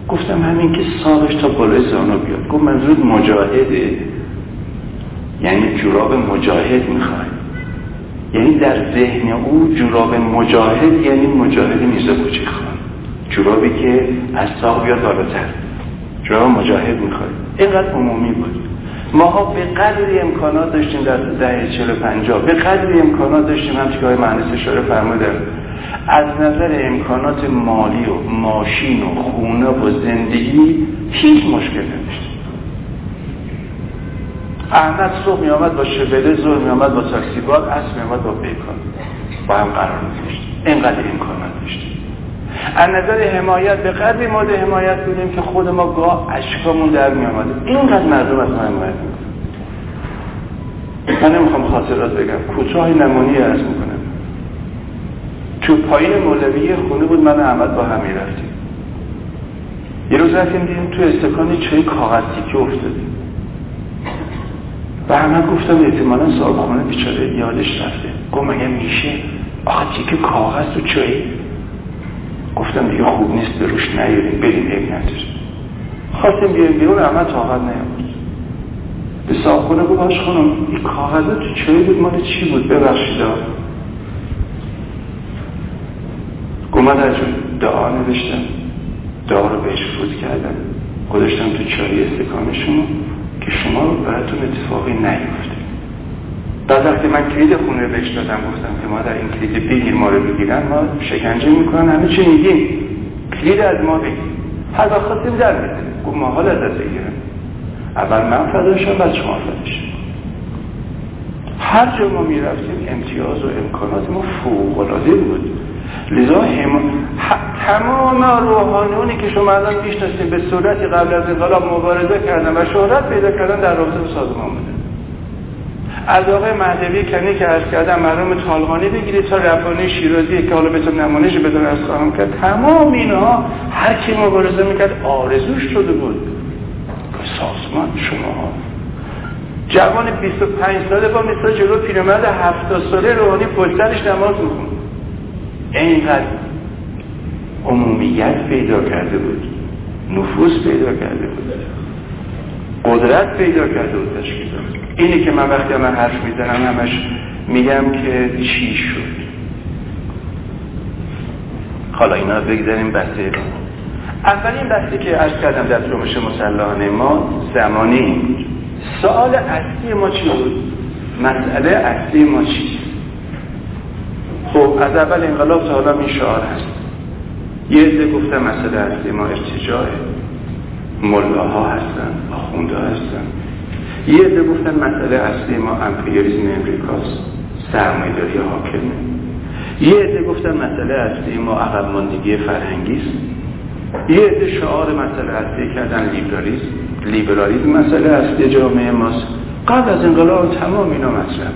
گفتم همین که ساقش تا بالای زانو بیاد. گفت منظور مجاهده. یعنی جوراب مجاهد می‌خوای. یعنی در ذهن او جوراب مجاهد یعنی مجاهد میزا کوچه خان جورابی که از ساق بیاد بالاتر. جوراب مجاهد می‌خوای. اینقدر عمومی بود. ماها به قدری امکانات داشتیم در دهه چل پنجاه. به قدری امکانات داشتیم هم که مهندس اشاره فرمودن از نظر امکانات مالی و ماشین و خونه و زندگی هیچ مشکل نداشت احمد صبح می آمد با شبله زور می آمد با تاکسی بار اصل می آمد با بیکان با هم قرار داشت اینقدر امکانات داشت از نظر حمایت به قدری مورد حمایت بودیم که خود ما گاه اشکامون در می آمد اینقدر مردم از ما حمایت من نمی‌خوام خاطرات بگم. کوتاه نمونی ارز می‌کنم. تو پایین مولوی خونه بود من احمد با هم می‌رفتیم. یه روز رفتیم دیدیم تو استکانی چای کاغذ تیکه افتاده. و همه گفتم احتمالا صاحب خونه بیچاره یادش رفته. گفت مگه میشه؟ آخه تیکه کاغذ تو چای گفتم دیگه خوب نیست به روش نیاریم بریم یک نداره خواستیم بیاریم بیرون احمد طاقت نیامد. به صاحب خونه گفت باش خانم این کاغذ تو چای بود؟ مال چی بود؟ ببخشید گفت من در دعا نوشتم. داغ رو بهش فوت کردم. گذاشتم تو چای استکان شما که شما براتون اتفاقی نیفته. بعد وقتی من کلید خونه بهش دادم گفتم که ما در این کلید بگیر ما رو بگیرن ما شکنجه می‌کنن همه چی میگیم. کلید از ما بگیر. هر وقت خواستیم در میده گفت ما حال ازت بگیرم. اول من فداشم بعد شما فداشم هر جا ما می‌رفتیم امتیاز و امکانات ما فوق بود. لذا هم... تمام روحانیونی که شما الان می‌شناسید به صورتی قبل از انقلاب مبارزه کردن و شهرت پیدا کردن در رابطه با سازمان بوده. از آقای مهدوی کنی که از کردن مرحوم طالقانی بگیرید تا ربانی شیرازی که حالا بهتون نمانش بدون از خواهم کرد. تمام اینها هر کی مبارزه می‌کرد آرزوش شده بود. سازمان شما. جوان 25 ساله با مثل جلو پیرمرد 70 ساله روحانی پشترش نماز میخون اینقدر عمومیت پیدا کرده بود. نفوذ پیدا کرده بود. قدرت پیدا کرده بود تشکیل اینی که من وقتی من حرف می‌زنم همش میگم که چی شد. حالا اینا بگذاریم بحثه اولین بحثی که عرض کردم در جنبش مسلحانه ما زمانی سوال اصلی ما چی بود؟ مسئله اصلی ما چی؟ خب از اول انقلاب تا حالا این شعار هست. یه عده گفتم مسئله اصلی ما ارتجاعه. ملاها هستن آخونده هستن. یه عده گفتن مسئله اصلی ما امپریالیزم امریکاست. سرمایداری حاکمه. یه عده گفتن مسئله اصلی ما عقب ماندگی فرهنگی است یه عده شعار مسئله اصلی کردن لیبرالیسم. لیبرالیسم مسئله اصلی جامعه ماست. قبل از انقلاب تمام اینا مطرح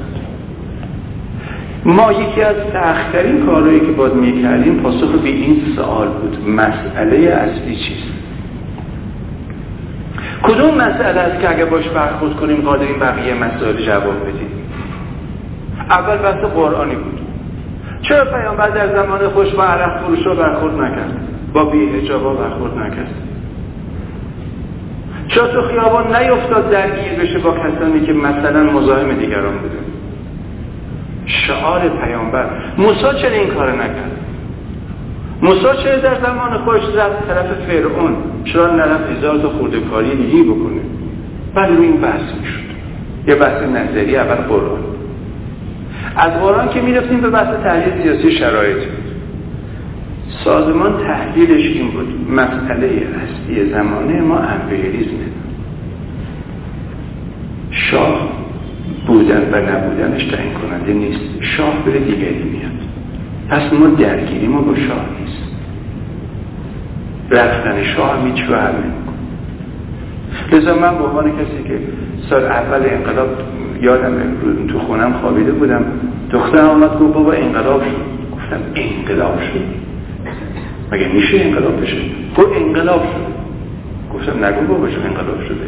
ما یکی از سختترین کارهایی که باید می‌کردیم پاسخ به این سوال بود. مسئله اصلی چیست؟ کدوم مسئله است که اگر باش برخورد کنیم قادرین بقیه مسائل جواب بدیم؟ اول بحث قرآنی بود. چرا پیامبر در زمان خوش با عرق فروش رو برخورد نکرد؟ با بی اجابا برخورد نکرد؟ چرا تو خیابان نیفتاد درگیر بشه با کسانی که مثلا مزاحم دیگران بوده شعار پیامبر. موسی چرا این کار نکرد؟ موسی چرا در زمان خوش رفت طرف فرعون؟ چرا نرفت هزار تا خورده کاری دیگه بکنه؟ بعد روی این بحث می‌شد. یه بحث نظری اول قرآن. از قرآن که می‌رفتیم به بحث تحلیل سیاسی شرایط. سازمان تحلیلش این بود مسئله اصلی زمانه ما امپریالیزمه شاه بودن و نبودنش تعیین کننده نیست. شاه بره دیگری میاد. پس ما درگیری ما با شاه نیست. رفتن شاه هم هیچ لذا من به عنوان کسی که سال اول انقلاب یادم تو خونم خوابیده بودم دخترم آمد گفت بابا انقلاب شد. گفتم انقلاب شد. مگه میشه انقلاب بشه؟ گفت انقلاب شد. گفتم نگو بابا انقلاب شده؟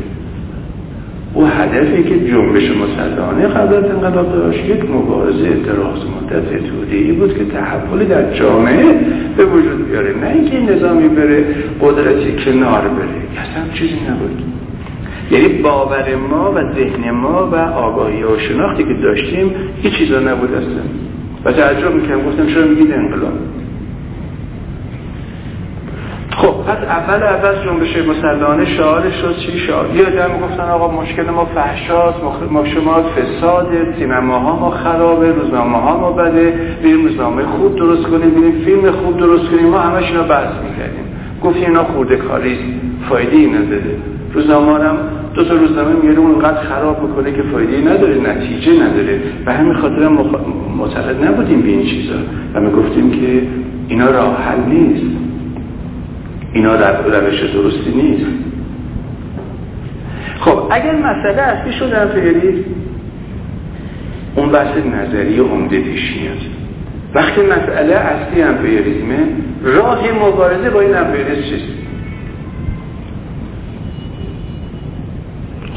او هدفی که جنبش مسلحانه قبل از انقلاب داشت یک مبارزه دراز مدت ای بود که تحولی در جامعه به وجود بیاره. نه اینکه این نظامی بره قدرتی کنار بره اصلا چیزی نبود. یعنی باور ما و ذهن ما و آگاهی و شناختی که داشتیم هیچ چیزا نبود اصلا. و تعجب می‌کنم گفتم چرا میگید انقلاب؟ خب. پس اول اول جنبش مسلحانه شعارش شد چی شعار؟ یه آدم گفتن آقا مشکل ما فحشاست ما شما فساد سینماها ما خرابه روزنامه ها ما بده. بریم روزنامه خوب درست کنیم بریم فیلم خوب درست کنیم. ما همش اینا بحث می‌کردیم. گفت اینا خورده کاریست فایده نداره. روزنامه هم دو تا روزنامه میاره اونقدر خراب بکنه که فایده نداره نتیجه نداره. به همین خاطر معتقد نبودیم به این چیزا. و می گفتیم که اینا راه حل نیست. اینا در روش درستی نیست. خب اگر مسئله اصلی شد در اون بحث نظری عمده پیش میاد وقتی مسئله اصلی امپریالیزمه راه مبارزه با این امپریالیسم چیست؟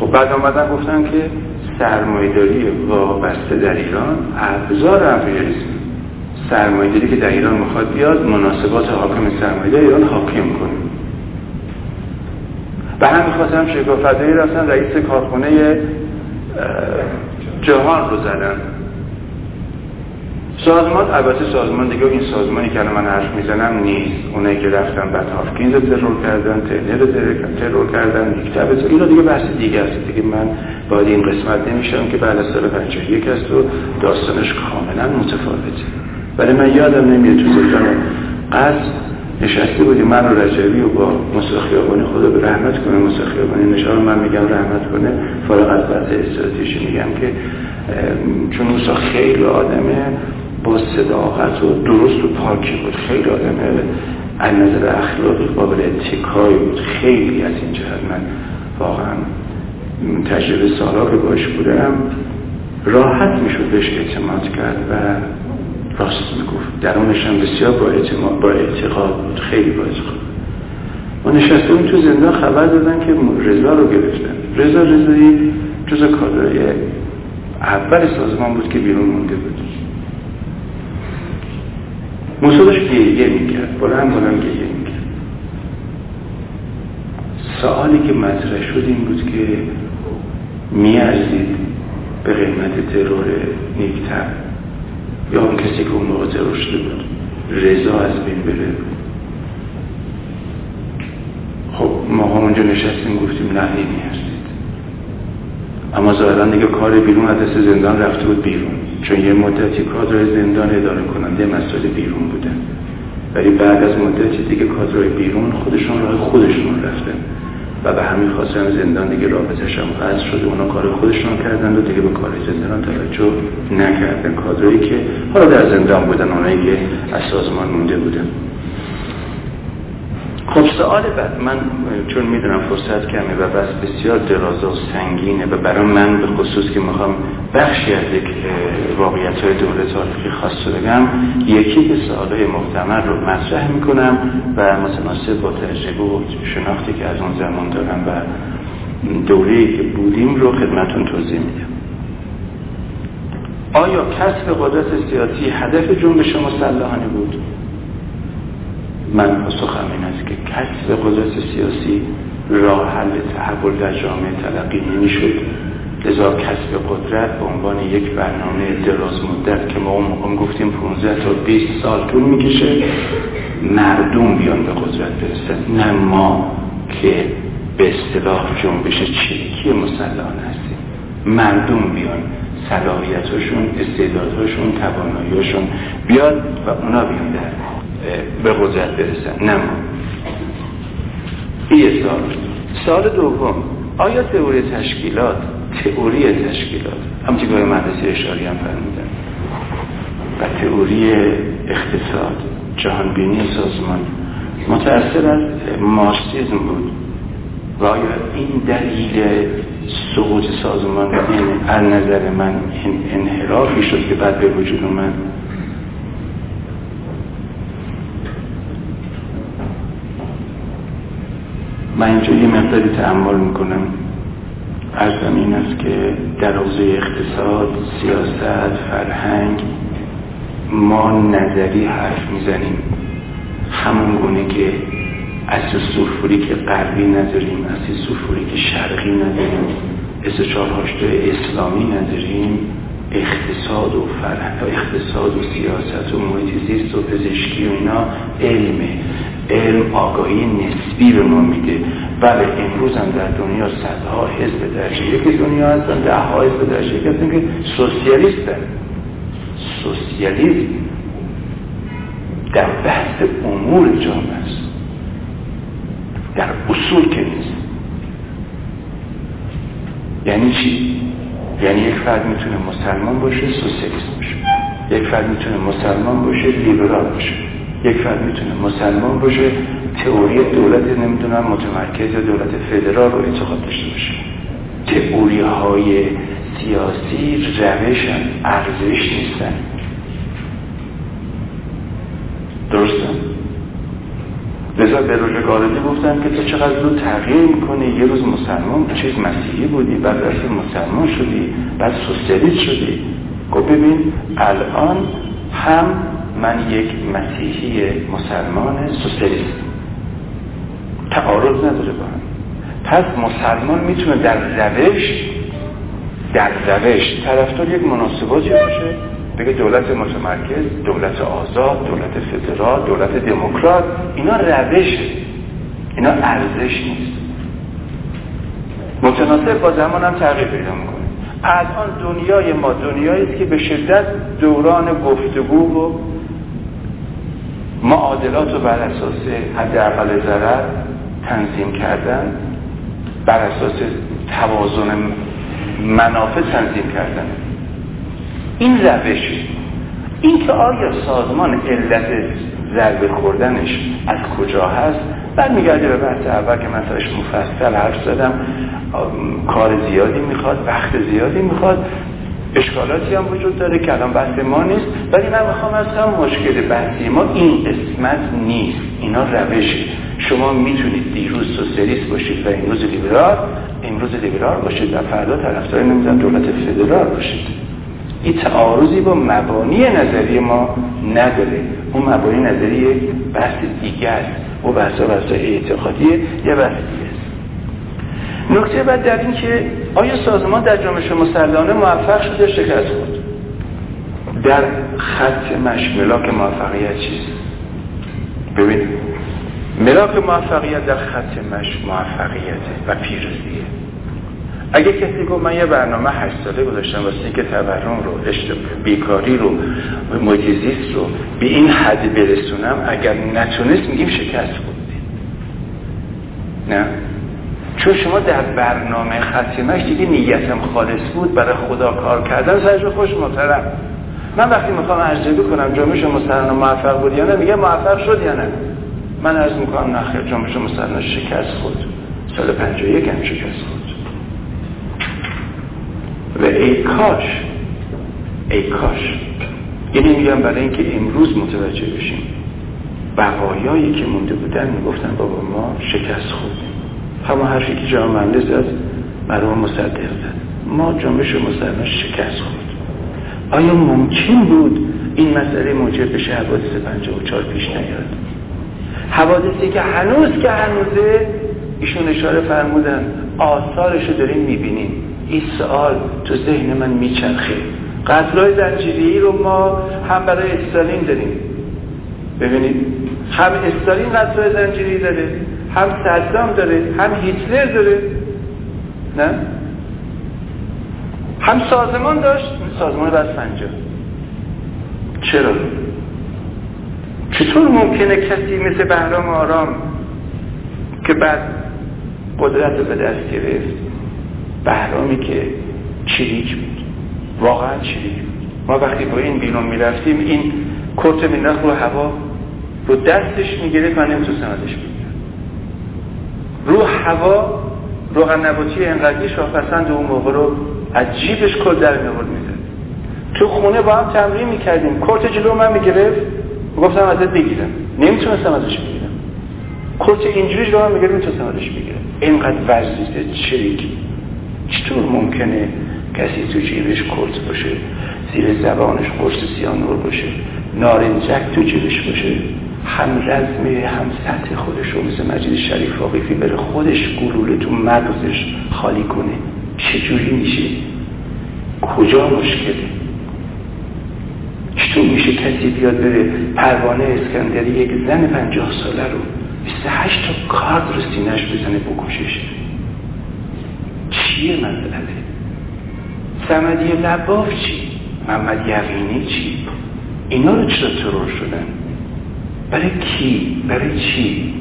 خب بعد آمدن گفتن که سرمایداری وابسته در ایران ابزار امپریالیسم سرمایه‌داری که در ایران می‌خواد بیاد مناسبات حاکم سرمایه ایران حاکم کنه. به همین خاطر هم شکافدهی رفتن رئیس کارخونه جهان رو زدن. سازمان البته سازمان دیگه این سازمانی که من حرف می‌زنم نیست. اونایی که رفتن بعد هافکینز رو ترور کردن ترنر رو ترور کردن میکتب اینا دیگه بحث دیگه است. دیگه من باید این قسمت نمیشم که بعد از سال 51 است و داستانش کاملا متفاوته. ولی من یادم نمیاد تو زندان قصد نشسته بودیم من و رجبی و با مسخیابانی خدا به رحمت کنه مسخیابانی نشان من میگم رحمت کنه. فارغ از بحث استراتژی میگم که چون موسا خیلی آدمه با صداقت و درست و پاکی بود. خیلی آدمه. از نظر اخلاقی قابل اتکایی بود. خیلی از این جهت من واقعا تجربه سالا که باش بودم. راحت می‌شد بهش اعتماد کرد و راست می‌گفت. درونش هم بسیار با اعتماد با اعتقاد بود. خیلی با اعتقاد ما نشستیم تو زندان خبر دادن که رضا رو گرفتن. رضا رضایی جز کادرای اول سازمان بود که بیرون مونده بود. موسا داشت گریه می‌کرد. بلند بلند گریه می‌کرد. سوالی که مطرح شد این بود که میارزید به قیمت ترور نیکتر. یا اون کسی که اون موقع شده بود. رضا از بین بره. خب ما اونجا نشستیم گفتیم نه نمیارزید اما ظاهرا دیگه کار بیرون از دست زندان رفته بود بیرون. چون یه مدتی کادر زندان اداره کننده مسئله بیرون بودن. ولی بعد از مدتی دیگه کادرهای بیرون خودشون راه خودشون رفتن. و به همین خاطر زندان دیگه رابطش هم قطع شده. اونا کار خودشون کردن و دیگه به کار زندان توجه نکردن. کادرهایی که حالا در زندان بودن اونایی که از سازمان مونده بودن. خب سوال بعد من چون می‌دونم فرصت کمه و بس بسیار درازه و سنگینه و برای من به خصوص که می‌خوام بخشی از یک واقعیت های دوره تاریخی خاص بگم یکی که سوالای محتمل رو مطرح می‌کنم و متناسب با تجربه و شناختی که از اون زمان دارم و دوره که بودیم رو خدمتون توضیح میدم آیا کسب قدرت سیاسی هدف جنبش مسلحانه بود؟ من پاسخم این است که کسب قدرت سیاسی راه حل تحول در جامعه تلقی نمی‌شد. لذا کسب قدرت به عنوان یک برنامه دراز مدت که ما اون گفتیم 15 تا 20 سال طول می‌کشه مردم بیان به قدرت برسن. نه ما که به اصطلاح جنبش چریکی مسلحان هستیم. مردم بیان صلاحیتاشون استعدادهاشون تواناییشون بیاد و اونا بیان در به قدرت برسن. نه. این سال. سال دوم. آیا تئوری تشکیلات؟ تئوری تشکیلات. همچی که مدرسه اشاری هم فرمودن. و تئوری اقتصاد جهانبینی سازمان. متأثر از مارسیزم بود. و آیا این دلیل سقوط سازمان این از نظر من انحرافی شد که بعد به وجود اومد؟ من اینجا یه مقداری تعمال می‌کنم. ارزم این است که در حوزه اقتصاد سیاست فرهنگ ما نظری حرف می‌زنیم. همون گونه که سرفوری که غربی نداریم سرفوری که شرقی نداریم استشار اسلامی نداریم اقتصاد و فرهنگ اقتصاد و سیاست و محیط زیست و پزشکی و اینا علمه. علم آگاهی نسبی به ما میده. بله امروز هم در دنیا صدها حزب درجه یک دنیا هستن ده ها حزب درجه یک هستن که سوسیالیسم در بحث امور جامعه است. در اصول که نیست. یعنی چی؟ یعنی یک فرد می‌تونه مسلمان باشه سوسیالیست باشه. یک فرد می‌تونه مسلمان باشه لیبرال باشه. یک فرد می‌تونه مسلمان باشه تئوری دولت نمی‌دونم متمرکز یا دولت فدرال رو اعتقاد داشته باشه. تئوری های سیاسی روشن ارزش نیستن. درسته؟ لذا به روژه گالدی گفتن که تو چقدر رو تغییر می‌کنی یه روز مسلمان چیز مسیحی بودی بعد رفتی مسلمان شدی بعد سوسیالیست شدی. گفت ببین الان هم من یک مسیحی مسلمان سوسیالیست. تعارض نداره با هم. پس مسلمان می‌تونه در روش در روش طرفدار یک مناسباتی باشه. بگه دولت متمرکز دولت آزاد دولت فدرال دولت دموکرات اینا روشه. اینا ارزش نیست. متناسب با زمان هم تغییر پیدا می‌کنه. الان دنیای ما دنیایی که به شدت دوران گفتگو و معادلات رو بر اساس حداقل ضرر تنظیم کردن بر اساس توازن منافع تنظیم کردن. این روش این که آیا سازمان علت ضربه خوردنش از کجا هست؟ میگرده به بحث اول که من سرش مفصل حرف زدم. کار زیادی می‌خواد وقت زیادی می‌خواد. اشکالاتی هم وجود داره که الان بحث ما نیست. ولی من می‌خوام از هم مشکل بحثی ما این قسمت نیست. اینا روشه. شما می‌تونید دیروز سوسیالیست باشید و امروز لیبرال امروز لیبرال باشید و فردا طرفدار نمی‌دونم دولت فدرال باشید. این تعارضی با مبانی نظری ما نداره. اون مبانی نظری بحث دیگه است. و بحث بحث اعتقادیه. یه بحث نکته بعد در این که آیا سازمان در جامعه مسلحانه موفق شده شکست خود در خط مش ملاک موفقیت چیست؟ ببینید ملاک موفقیت در خط مش موفقیته و پیروزیه. اگه کسی گفت من یه برنامه هشت ساله گذاشتم واسه اینکه تورم رو بیکاری رو محیط رو به این حد برسونم اگر نتونست میگیم شکست بودی نه؟ چون شما در برنامه ختمش دیگه نیتم خالص بود برای خدا کار کردن سرش خوش محترم. من وقتی می‌خوام ارزیابی کنم جامعه شما مسلمان موفق بود یا نه میگه موفق شد یا نه. من عرض می‌کنم نخیر جامعه شما مسلمان شکست خود. سال 51 هم شکست خود. و ای کاش ای کاش. یعنی میگم برای اینکه امروز متوجه بشیم بقایایی که مونده بودن می‌گفتن بابا ما شکست خوردیم همه حرفی که جامعه مندز از مرحوم مصدق زد. ما جنبش مسلمان شکست خورد. آیا ممکن بود این مسئله موجب بشه حوادث 54 پیش نیاد؟ حوادثی که هنوز که هنوزه ایشون اشاره فرمودن آثارش رو داریم می‌بینیم. این سوال تو ذهن من میچرخه. قتلای زنجیری رو ما هم برای استالین داریم. ببینید هم استالین قتلای زنجیری داره هم صدام داره هم هیتلر داره نه؟ هم سازمان داشت سازمان بس پنجا چرا؟ چطور ممکنه کسی مثل بهرام آرام که بعد قدرت رو به دست گرفت بهرامی که چریک بود واقعا چریک بود. ما وقتی با این بیرون می‌رفتیم این کرت مینداخت رو هوا رو دستش می‌گرفت من نمی‌تونستم رو هوا روغن نباتی انقدری شاهپسند اون موقع رو از جیبش کل در میورد میده تو خونه با هم تمرین می‌کردیم. کرت جلو من می‌گرفت. گفتم ازت بگیرم. نمی‌تونستم ازش بگیرم. کرت اینجوری رو هم می‌گرفت می‌تونستم ازش بگیرم. اینقدر ورزیده چریکی. چطور ممکنه کسی تو جیبش کرت باشه زیر زبانش قرص سیانور باشه نارنجک تو جیبش باشه؟ هم رزم هم سطح خودش رو مثل مجید شریف واقفی بره خودش گلوله تو مغزش خالی کنه. چجوری میشه؟ کجا مشکله؟ چطور میشه کسی بیاد بره پروانه اسکندری یک زن پنجاه ساله رو 28 تا کارد رو سینش بزنه بکشش؟ چیه مسئله سمدی لباف چی؟ محمد یقینی چی؟ اینا رو چرا ترور شدن؟ برای کی؟ برای چی؟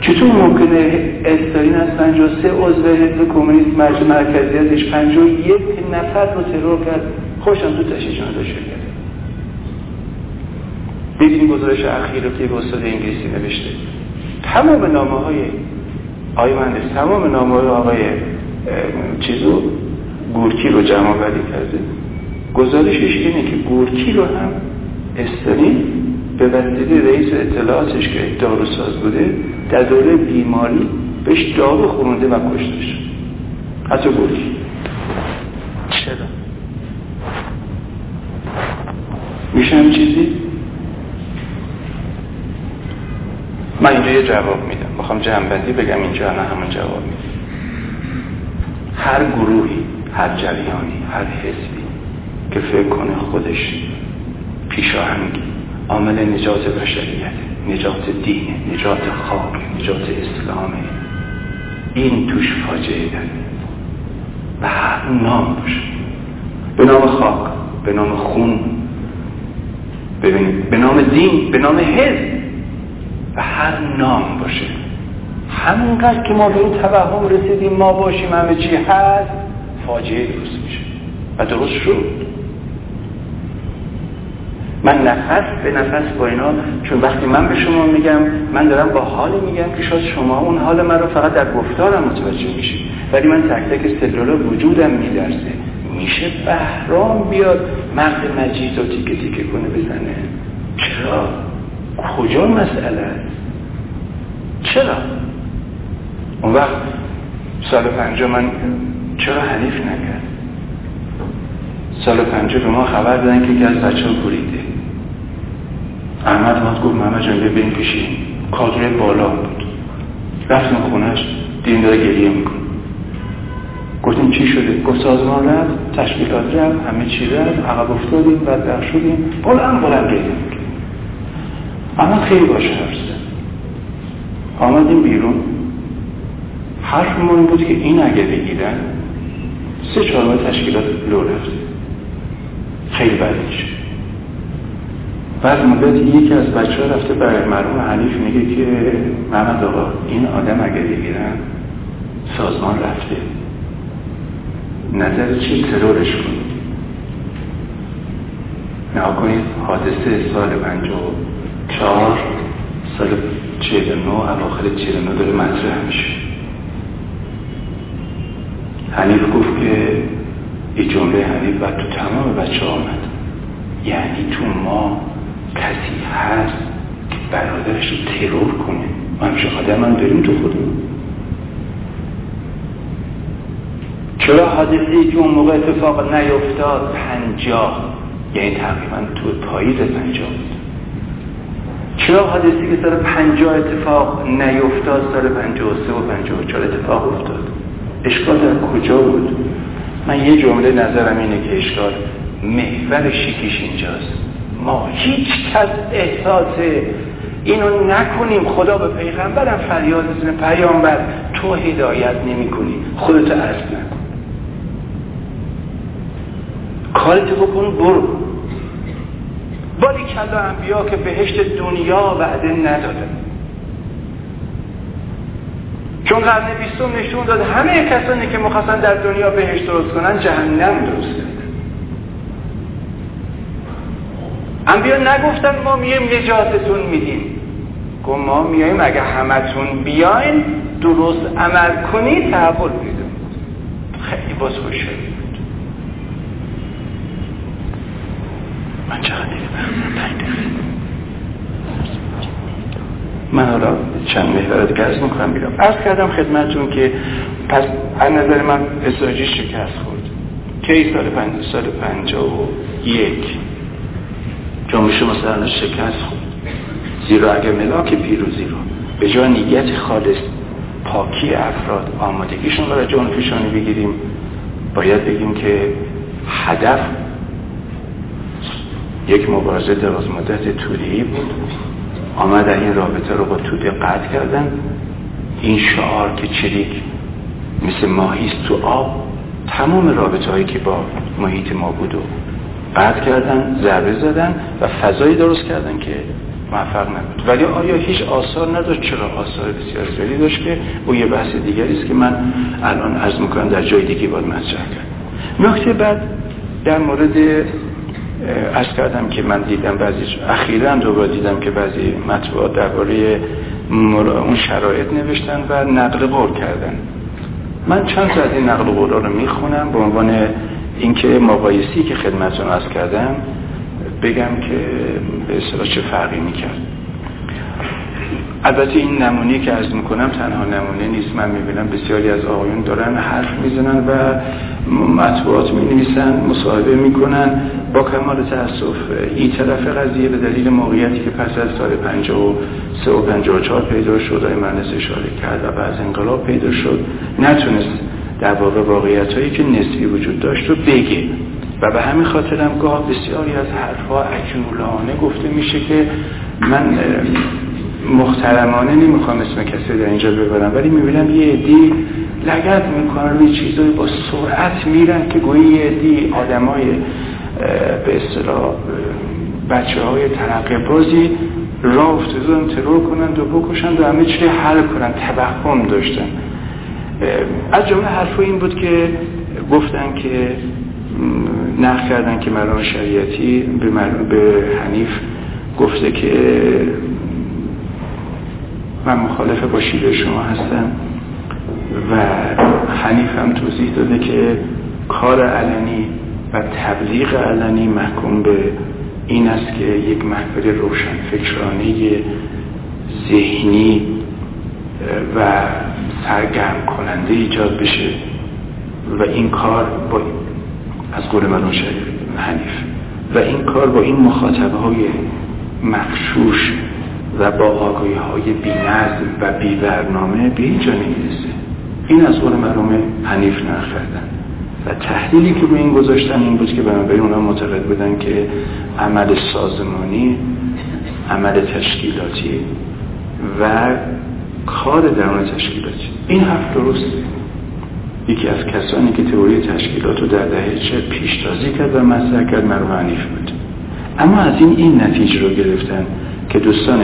چطور ممکنه استالین از 53 عضو حزب کمونیست مرج مرکزی ازش 51 نفر رو ترور کرد خوشم تو تشیشان داشته کرد ببینیم گزارش اخیر رو که استاد انگلیسی نوشته. تمام نامه های آقای مهندس تمام نامه های آقای چیزو گورکی رو جمع بری کرده. گزارشش اینه که گورکی رو هم استالین به وسیله رئیس اطلاعاتش که داروساز بوده در دوره بیماری بهش دارو خونده و کشتش حتی گورکی چرا؟ میشه هم چیزی؟ من اینجا یه جواب میدم. می‌خوام جنبندی بگم اینجا نه همون جواب میدم. هر گروهی هر جریانی هر حزبی که فکر کنه خودش پیشاهنگی. عامل نجات بشریت نجات دین نجات خاک نجات اسلامه این توش فاجعه داره. و هر نام باشه. به نام خاک به نام خون. ببینید به نام دین به نام حزب. و هر نام باشه. همونقدر که ما به این توهم رسیدیم ما باشیم همه چی هست فاجعه درست میشه. و درست شد. من نفس به نفس با اینا چون وقتی من به شما میگم من دارم با حالی میگم که شاید شما اون حال من رو فقط در گفتارم متوجه میشید ولی من تک تک استدلال وجودم میدرسه میشه بهرام بیاد مغز مجید رو تیکه تیکه کنه بزنه چرا؟ کجا مسئله است؟ چرا؟ اون وقت سال پنجا من چرا حریف نکرد؟ سال پنجا به ما خبر دادن که یکی از بچه ها بریده احمد ماد گفت محمد جان ببین پیشین کادر بالا بود. رفتم خونش دین داره گریه میکن گفتیم چی شده؟ گفت سازمان رفت تشکیلات رفت همه چی رفت عقب افتادیم بدبخ شدیم. بلند بلند گریه اما خیلی باشه حرف آمدیم بیرون. حرف این بود که این اگه بگیرن سه چهار تشکیلات لو رفته. خیلی بد میشه بعد مدت یکی از بچه ها رفته برای مرحوم حنیف میگه که محمد آقا این آدم اگر بگیرن سازمان رفته. نظر چی؟ ترورش کنید. نه کنید حادثه سال پنجا و چهار سال چهل نو اواخر چهل نو داره مطرح میشه. حنیف گفت که این جمله حنیف بعد تو تمام بچه آمد. یعنی تو ما کسی هست که برادرش رو ترور کنه؟ ما همشه آدم هم داریم تو خودمون. چرا حادثه که اون موقع اتفاق نیفتاد پنجاه؟ یعنی تقریبا تو پاییز پنجاه بود. چرا حادثی که سال پنجاه اتفاق نیفتاد سال پنجاه و سه و پنجاه و چهار اتفاق افتاد؟ اشکال در کجا بود؟ من یه جمله نظرم اینه که اشکال محور شیکیش اینجاست. ما هیچ کس احساس اینو نکنیم. خدا به پیغمبرم فریاد بزنه. پیامبر تو هدایت نمی کنی خودت عرض نکن بکن برو. باری کلا انبیا که بهشت دنیا وعده ندادن. چون قرن بیستم نشون داد همه کسانی که مخواستن در دنیا بهشت درست کنن جهنم درست کردن انبیا نگفتن ما میایم نجاتتون میدیم. گفت ما میایم اگه همتون بیاین درست عمل کنید تحول میدون خیلی باز خوش بود من دیگه من حالا چند محور دیگه از می‌کنم بیرم ارز کردم خدمتون که پس از نظر من اساجی شکست خورد. کی سال پنج سال پنجا و یک. جامعه مثلا شکست خورد. زیرا اگر ملاک پیروزی رو به جای نیت خالص پاکی افراد آمادگیشون برای جان پیشانی بگیریم باید بگیم که هدف یک مبارزه دراز مدت طولی بود. آمدن این رابطه رو با توده قطع کردن. این شعار که چریک مثل ماهیست تو آب تمام رابطه هایی که با محیط ما بود و قطع کردن ضربه زدن و فضایی درست کردن که موفق نبود. ولی آیا هیچ آثار نداشت؟ چرا آثار بسیار زیادی داشت که او یه بحث دیگری است که من الان عرض می‌کنم در جای دیگه باید مطرح کرد. نکته بعد در مورد از کردم که من دیدم بعضی اخیرا دوباره دیدم که بعضی مطبوعات درباره اون شرایط نوشتن و نقل قول کردن. من چند از این نقل قول رو می‌خونم به عنوان اینکه مقایسی که خدمتتون از کردم بگم که به اصطلاح چه فرقی می‌کرد. البته این نمونه که از می‌کنم تنها نمونه نیست. من می‌بینم بسیاری از آقایون دارن حرف می‌زنن و مطبوعات می‌نویسن مصاحبه می‌کنن. با کمال تاسف این طرف قضیه به دلیل موقعیتی که پس از سال 53 و 54 پیدا شد آقای مهندس اشاره کرد و بعد انقلاب پیدا شد. نتونست در واقع واقعیت هایی که نسبی وجود داشت رو بگه. و به همین خاطرم گاه بسیاری از حرفها عجولانه گفته میشه که من محترمانه نمی‌خوام اسم کسی در اینجا ببرم ولی می‌بینم یه عدی لگت می‌کنن روی چیزایی با سرعت میرن که گویی یه عدی آدمای به اصطلاح بچه های ترقه بازی راه افتادن ترور کنند و بکشند و همه چی حل کنند توهم داشتن. از جمله حرف این بود که گفتن که نقل کردن که مرام شریعتی به, به حنیف گفته که من مخالف با شیره شما هستم و حنیف هم توضیح داده که کار علنی و تبلیغ علنی محکوم به این است که یک محفل روشن فکرانه ذهنی و سرگرم کننده ایجاد بشه و این کار با از قول من حنیف. و این کار با این مخاطبه های مخشوش و با آگاهی های بی و بی برنامه به اینجا نمی‌رسه. این از قول مرحوم حنیف نخردن و تحلیلی که به این گذاشتن این بود که بنابراین اونا معتقد بودن که عمل سازمانی عمل تشکیلاتی و کار درون تشکیلاتی این حرف درسته. یکی از کسانی که تئوری تشکیلات رو در دهه چه پیشتازی کرد و مطرح کرد مرحوم بود. اما از این این نتیجه رو گرفتن که دوستان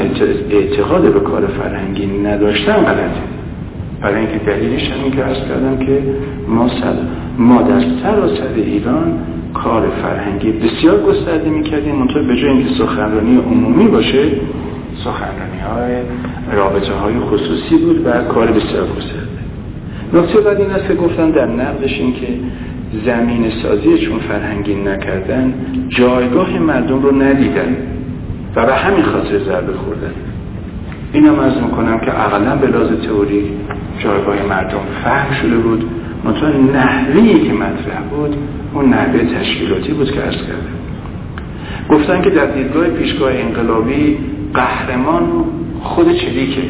اعتقاد به کار فرهنگی نداشتن غلطه. برای اینکه دلیلش همین که ارز کردم که ما, سر ما در سراسر ایران کار فرهنگی بسیار گسترده می‌کردیم. منطقه به جای اینکه سخنرانی عمومی باشه سخنرانی های رابطه های خصوصی بود و کار بسیار گسترده. نکته بعد این است که گفتن در نقدش این که زمین سازی چون فرهنگی نکردن جایگاه مردم رو ندیدن و به همین خاطر ضربه خوردن. این هم از می‌کنم که اقلا به لحاظ تئوری جایگاه مردم فهم شده بود. منطقه نحوی که مطرح بود اون نحوه تشکیلاتی بود که ارز کرده گفتن که در دیدگاه پیشگاه انقلابی قهرمان خود چلیکه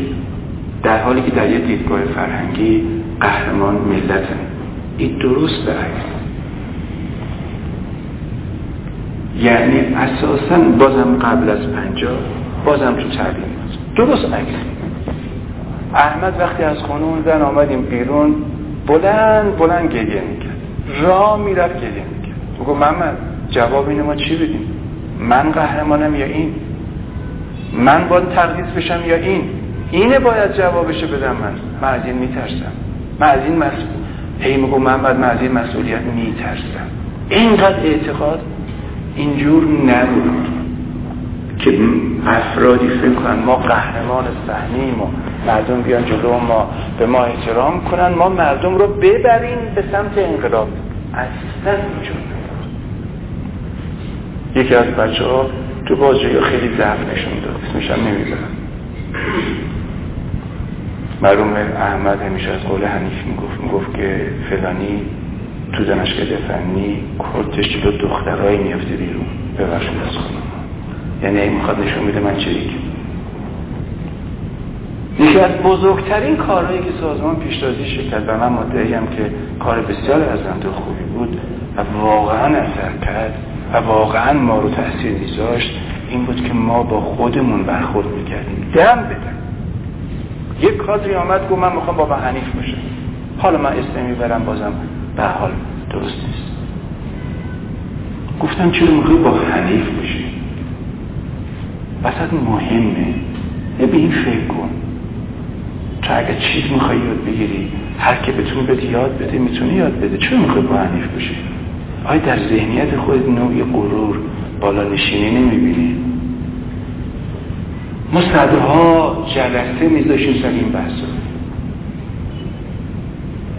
در حالی که در یه دیدگاه فرهنگی قهرمان ملتن این درست برعکس یعنی اساسا بازم قبل از پنجاه بازم تو تعلیمات درست عکس احمد وقتی از خونه زن آمدیم بیرون بلند بلند گریه می‌کرد. را می‌رفت گریه می‌کرد. بگو محمد جواب اینه ما چی بدیم؟ من قهرمانم یا این؟ من باید تقدیس بشم یا این؟ اینه باید جوابشو بدم من. من از این میترسم. من از این مسئول هی میگو محمد من از این مسئولیت میترسم. اینقدر اعتقاد اینجور نبود که افرادی فکر کنن ما قهرمان صحنیم و مردم بیان جلو ما به ما احترام کنن ما مردم رو ببریم به سمت انقلاب. اصلا اینجور یکی از بچه ها تو بازجویی خیلی ضعف نشون داد. اسمش هم نمی‌دونم مرحوم احمد همیشه از قول حنیف می‌گفت می‌گفت که فلانی تو دانشگاه فنی کورتش جلو دخترهایی میفته بیرون. ببخشید از خودم یعنی این می‌خواد نشون میده من چریک یکی از بزرگترین کارهایی که سازمان پیشتازی شکل و من مدعی هم که کار بسیار و خوبی بود و واقعا اثر کرد و واقعا ما رو تاثیر میذاشت این بود که ما با خودمون برخورد می‌کردیم. دم بدم یک کادری آمد گفت من می‌خوام بابا حنیف باشم. حالا من اسم می‌برم بازم به حال درست نیست. گفتم چرا می‌خوای با حنیف باشی؟ وسط مهمه. به این فکر کن. تو اگر چیز می‌خوای یاد بگیری هر که بتون بده یاد بده می‌تونی یاد بده. چرا می‌خوای با حنیف باشی؟ آیا در ذهنیت خود نوعی غرور بالا نشینی نمی‌بینی. ما صدها جلسه میذاشیم سر این بحثا.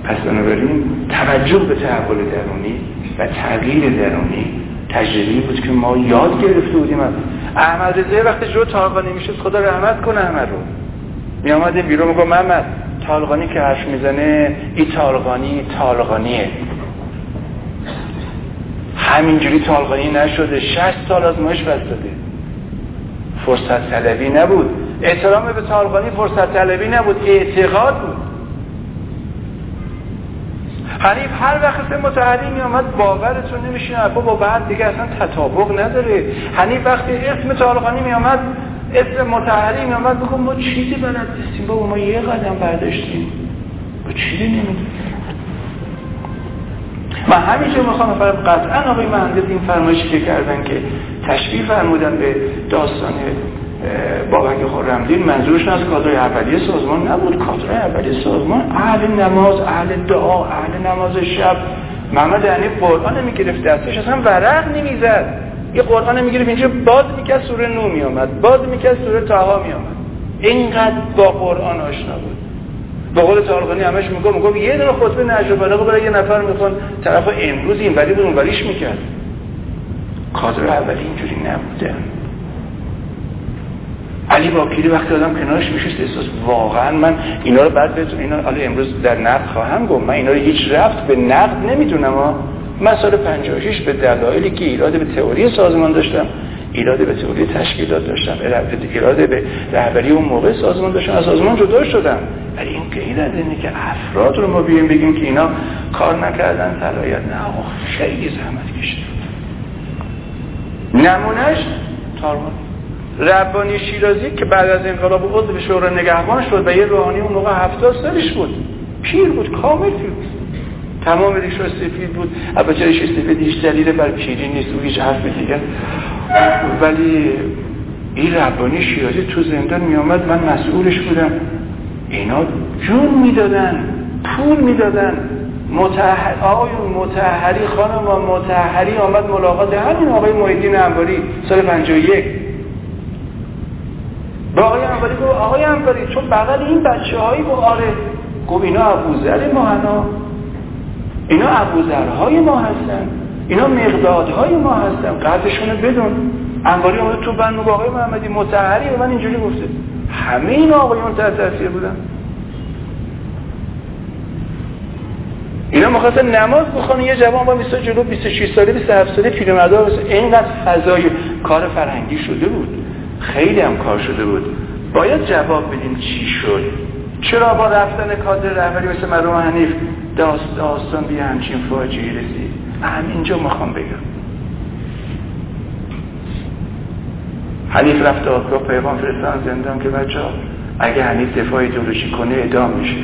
پس بنابراین توجه به تحول درونی و تغییر درونی تجربی بود که ما یاد گرفته بودیم. از احمد رضایی وقتی جو تالقانی می‌شد. خدا رحمت کنه احمد رو. می آمدیم بیرون میگو محمد تالقانی که حرف می‌زنه این تالقانی تالقانیه همینجوری تالقانی نشده شست سال از ماش داده. فرصت طلبی نبود. احترام به تالقانی فرصت طلبی نبود اعتقاد بود. حنیف هر وقت متحری می آمد باورتون نمیشین حرفا با بعد دیگه اصلا تطابق نداره. حنیف وقتی اسم طالقانی می آمد اسم متحری می آمد بگو ما چیزی بلد نیستیم. بابا ما یه قدم برداشتیم. با چیزی نمی‌دونیم. من همیشه می‌خوام فرم قطعا آقای مهندس این فرمایشی که کردن که تشبیه فرمودن به داستان بابک خورمدین منظورش از کادرهای اولیه سازمان نبود. کادرهای اولیه سازمان اهل نماز اهل دعا اهل نماز شب. محمد یعنی قرآن می‌گرفت دستش اصلا ورق نمی‌زد. یه قرآن می‌گرفت اینجا باز می‌کرد سوره نو میامد باز می‌کرد سوره تاها میامد اینقدر با قرآن آشنا بود. به قول تارقانی همش میگم میگم یه دونه خطبه نجر بلاغه برای یه نفر می‌خوان. طرف امروز این ولی بود اونوریش می‌کرد. کادر اولی اینجوری نبوده. علی باکیری وقتی آدم کنارش میشه احساس واقعا من اینا رو بعد بهتون اینا حالا امروز در نقد خواهم گفت. من اینا رو هیچ رفت به نقد نمی‌دونم ها من سال 56 به دلایلی که ایراد به تئوری سازمان داشتم. ایراد به تئوری تشکیلات داشتم. ایراد به رهبری اون موقع سازمان داشتم. از سازمان جدا شدم. ولی این که ایراد اینه که افراد رو ما بیایم بگیم که اینا کار نکردن صلاحیت نه. خیلی زحمت کشید نمونهش تارمان ربانی شیرازی که بعد از انقلاب عضو شورای نگهبان شد و یه روحانی اون موقع هفتاد سالش بود. پیر بود کامل پیر بود. تمام ریش سفید بود. البته ریش سفید هیچ دلیل بر پیری نیست. او هیچ حرف دیگه ولی این ربانی شیرازی تو زندان میامد من مسئولش بودم. اینا جون می‌دادن. پول می‌دادن. متحر آقایون متحری خانم و متحری آمد ملاقات همین آقای محیدین انباری سال 51 با آقای انباری گفت آقای انباری چون بغل این بچه هایی با آره. گفت اینا ابوذر ما هنا اینا ابوذرهای ما هستن. اینا مقدادهای ما هستن. قدرشونو بدون. انباری آمده تو بند آقای محمدی. متحری به من اینجوری گفته. همه این آقایون تحت تاثیر بودن. اینا مخواستن نماز بخوان یه جوان با 20 جلو 26 ساله 27 ساله پیرمردا اینقدر فضای کار فرهنگی شده بود. خیلی هم کار شده بود. باید جواب بدیم چی شد. چرا با رفتن کادر رهبری مثل مرحوم حنیف داست داستان بی همچین فاجعه رسید. همینجا می‌خوام بگم. حنیف رفت آقا پیغام فرستان زندان که بچه ها اگه حنیف دفاع ایدولوژی کنه ادام میشه.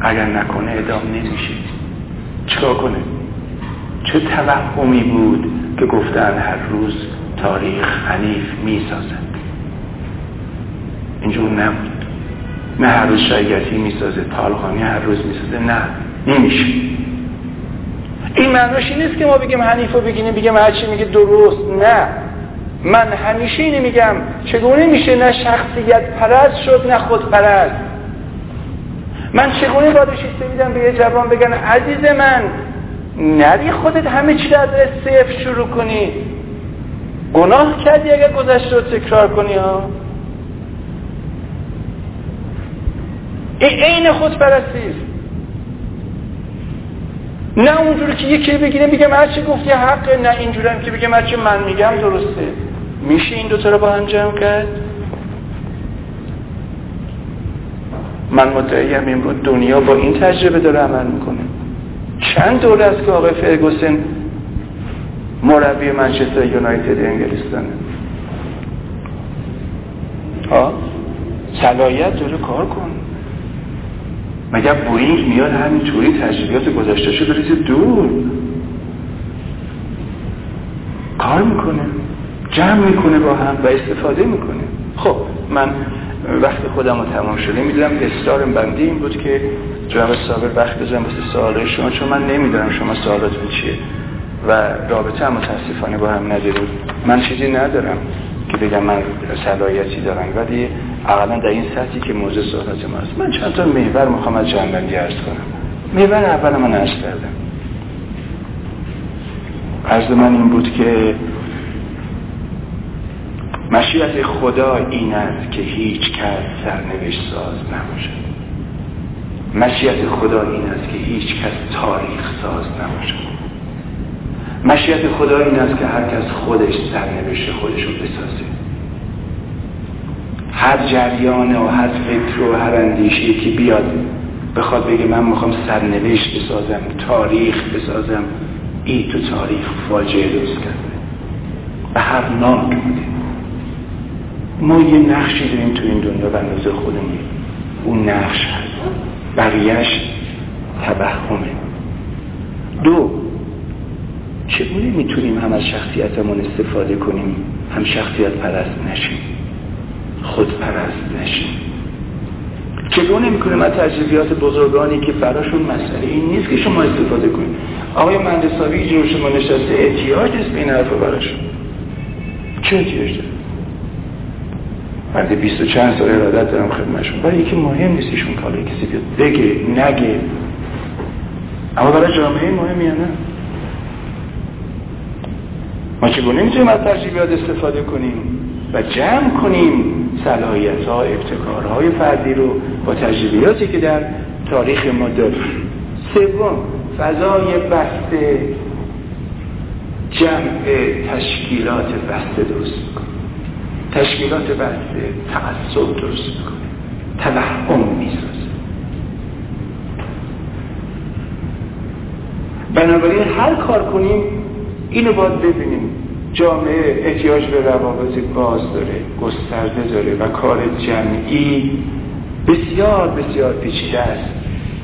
اگر نکنه ادام نمیشه. چیکار کنه؟ چه توهمی بود که گفتن هر روز تاریخ حنیف می‌سازد؟ اینجور نبود. نه هر روز شایگتی می‌سازه طالقانی هر روز می‌سازه نه. نمیشه این معناش نیست که ما بگیم حنیف رو بگیم بگیم هرچی میگه درست نه. من همیشه اینو میگم چگونه میشه نه شخصیت پرست شد نه خود پرست؟ من چگونه بادش میدم به یه جوان بگن عزیز من نری خودت همه چی از صفر شروع کنی. گناه کردی اگر گذشت رو تکرار کنی ها؟ این عین خود پرستیست نه اونجوری که یکی بگیره میگم هر چی گفتی حقه نه اینجوری هم که بگم هر چی من میگم درسته. میشه این دوتا رو با هم جمع کرد؟ من مدعیم بود دنیا با این تجربه داره عمل می‌کنه. چند دوره است که آقای فرگوسن مربی منچستر یونایتد انگلستانه. ها صلاحیت داره کار کن. مگر بوینگ میاد همینطوری تجربیات گذاشته شده بریزه دور؟ کار می‌کنه جمع می‌کنه با هم و استفاده می‌کنه. خب من وقت خودم رو تمام شده می‌دونم استار بندی این بود که جناب صابر وقت بزنم واسه سوال شما چون من نمی‌دونم شما سوالاتون چیه و رابطه هم متاسفانه با هم نداریم. من چیزی ندارم که بگم من صلاحیتی دارم ولی اقلا در این سطحی که موضوع صحبت ما است. من چند تا محور می‌خوام از جنبندی عرض کنم. محور اول من عرض کردم. عرض من این بود که مشیت خدا این است که هیچ کس سرنوشت ساز نباشد مشیت خدا این است که هیچ کس تاریخ ساز نباشد مشیت خدا این است که هر کس خودش سرنوشت خودش رو بسازه. هر جریان و هر فکر و هر اندیشه که بیاد بخواد بگه من می‌خوام سرنوشت بسازم تاریخ بسازم ای تو تاریخ فاجعه درست کرده. به هر نام بوده ما یه نقشی داریم تو این دنیا به اندازه خودمون. اون نقش هست. بقیهش تبهمه. دو چگونه می‌تونیم هم از شخصیتمون استفاده کنیم هم شخصیت پرست نشیم؟ خود پرست نشیم چگونه می‌کنیم؟ از تجربیات بزرگانی که براشون مسئله این نیست که شما استفاده کنید. آقای مندساوی جور شما نشسته احتیاج نیست به این حرف براشون. چه احتیاج داره من بیست و چند سال ارادت دارم خدمتشون برای یکی مهم نیستیشون کالا کسی بیاد بگه نگه. اما برای جامعه مهمی نه؟ ما چگونه می‌تونیم از تجربیات استفاده کنیم و جمع کنیم؟ صلاحیت ها ابتکارهای فردی رو با تجربیاتی که در تاریخ ما داریم. سوم فضای بسته جمع تشکیلات بسته درست می‌کنه. تشکیلات بسته تعصب درست می‌کنه. توهم می‌سازه بنابراین هر کار کنیم اینو باید ببینیم. جامعه احتیاج به روابط باز داره گسترده داره و کار جمعی بسیار بسیار پیچیده است.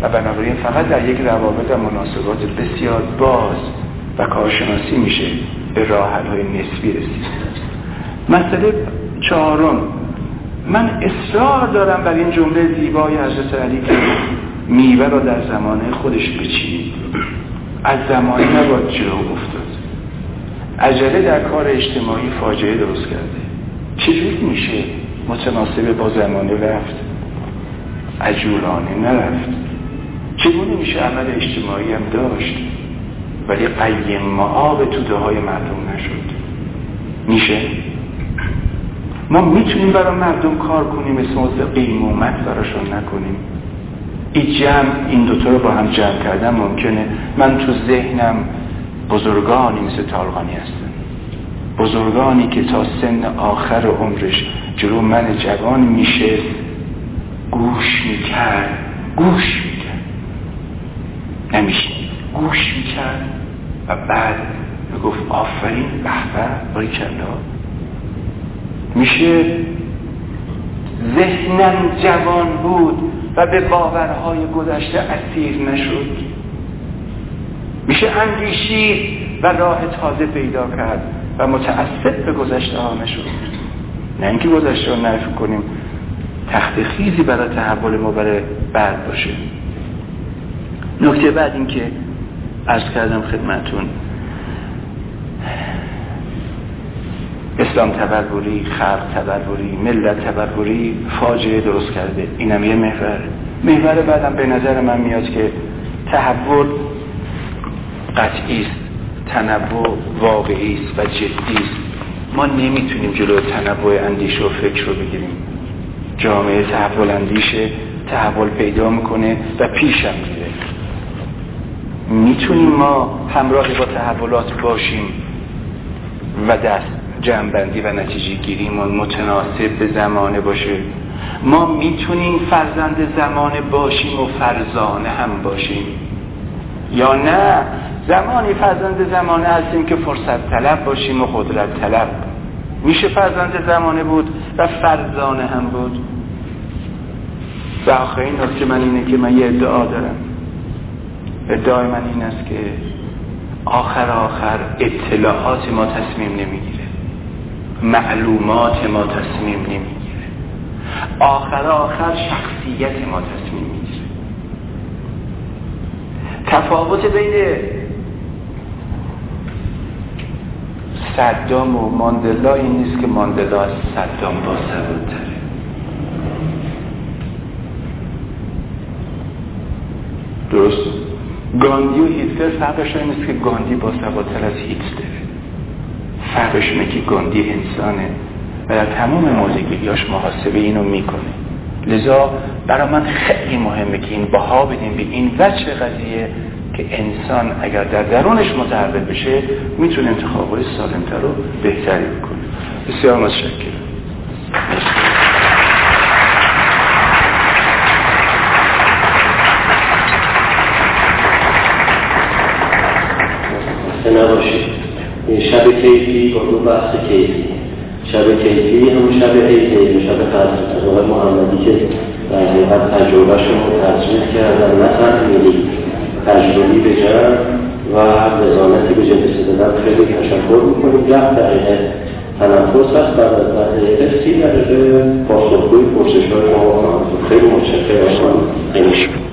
و بنابراین فقط در یک روابط و مناسبات بسیار باز و کارشناسی میشه به راه های نسبی رسید مسئله چهارم. من اصرار دارم بر این جمله زیبای حضرت علی که میوه را در زمانه خودش بچینید. از زمانی نباید جلو افتاد. عجله در کار اجتماعی فاجعه درست کرده. چجوری میشه؟ متناسب با زمانه رفت. عجولانه نرفت. چگونه میشه عمل اجتماعی هم داشت؟ ولی قیم معاب توده های مردم نشد. میشه؟ ما می‌تونیم برای مردم کار کنیم اسم قیمومت براشون نکنیم. این جمع این دوتا رو با هم جمع کردن ممکنه. من تو ذهنم بزرگانی مثل تالغانی هستن. بزرگانی که تا سن آخر عمرش جلو من جوان میشه گوش می‌کرد گوش می‌کرد. نمیشه. گوش می‌کرد و بعد می‌گفت آفرین به باری کلا. میشه ذهنم جوان بود و به باورهای گذشته اسیر نشد. میشه اندیشید و راه تازه پیدا کرد و متاسف به گذشته ها نشد. نه اینکه گذشته ها نرفی کنیم تخت خیزی برای تحول ما برای بعد باشه. نکته بعد این که ارز کردم خدمتون اسلام تبروری خلق تبروری ملت تبروری فاجعه درست کرده. اینم یه محور محور بعدم به نظر من میاد که تحول قطعی است تنوع واقعی است و جدی است. ما نمی‌تونیم جلو تنوع اندیشه و فکر رو بگیریم. جامعه تحول اندیشه تحول پیدا می‌کنه و پیشم میره. می‌تونیم ما همراهی با تحولات باشیم و دست جنبندی و نتیجه گیریمون متناسب به زمانه باشه. ما می‌تونیم فرزند زمانه باشیم و فرزانه هم باشیم. یا نه؟ زمانی فرزند زمانه هستیم که فرصت طلب باشیم و قدرت طلب. میشه فرزند زمانه بود و فرزانه هم بود. و آخرین نکته من اینه که من یه ادعا دارم. ادعای من این است که آخر آخر اطلاعات ما تصمیم نمی‌گیره. معلومات ما تصمیم نمی‌گیره. آخر آخر شخصیت ما تصمیم می‌گیره. تفاوت بین صدام و ماندلا این نیست که ماندلا از صدام با تره درست گاندی و هیتلر فرقش این نیست که گاندی با سوادتر از هیتلر. فرقش اینه که گاندی انسانه و در تمام موزگیریاش محاسبه اینو می‌کنه. لذا برای من خیلی مهمه که این بها بدیم به این وجه قضیه که انسان اگر در درونش متحول بشه می‌تونه انتخاب های سالمتر رو بهتری بکنه. بسیار متشکرم. نباشید شب کیفی با اون بحث کیفی. شب کیفی همون شب عیده یعنی شب فرزند محمدی که در حقیقت تجربهشون رو ترجمه کردن نه تحمیلی. تجربی به جمع و رزانتی به جلسه دادن خیلی تشکر می‌کنیم. ده دقیقه تنفس هست بعد از دقیقه سی دقیقه پاسخگوی پرسش های ما. خیلی متشکرم.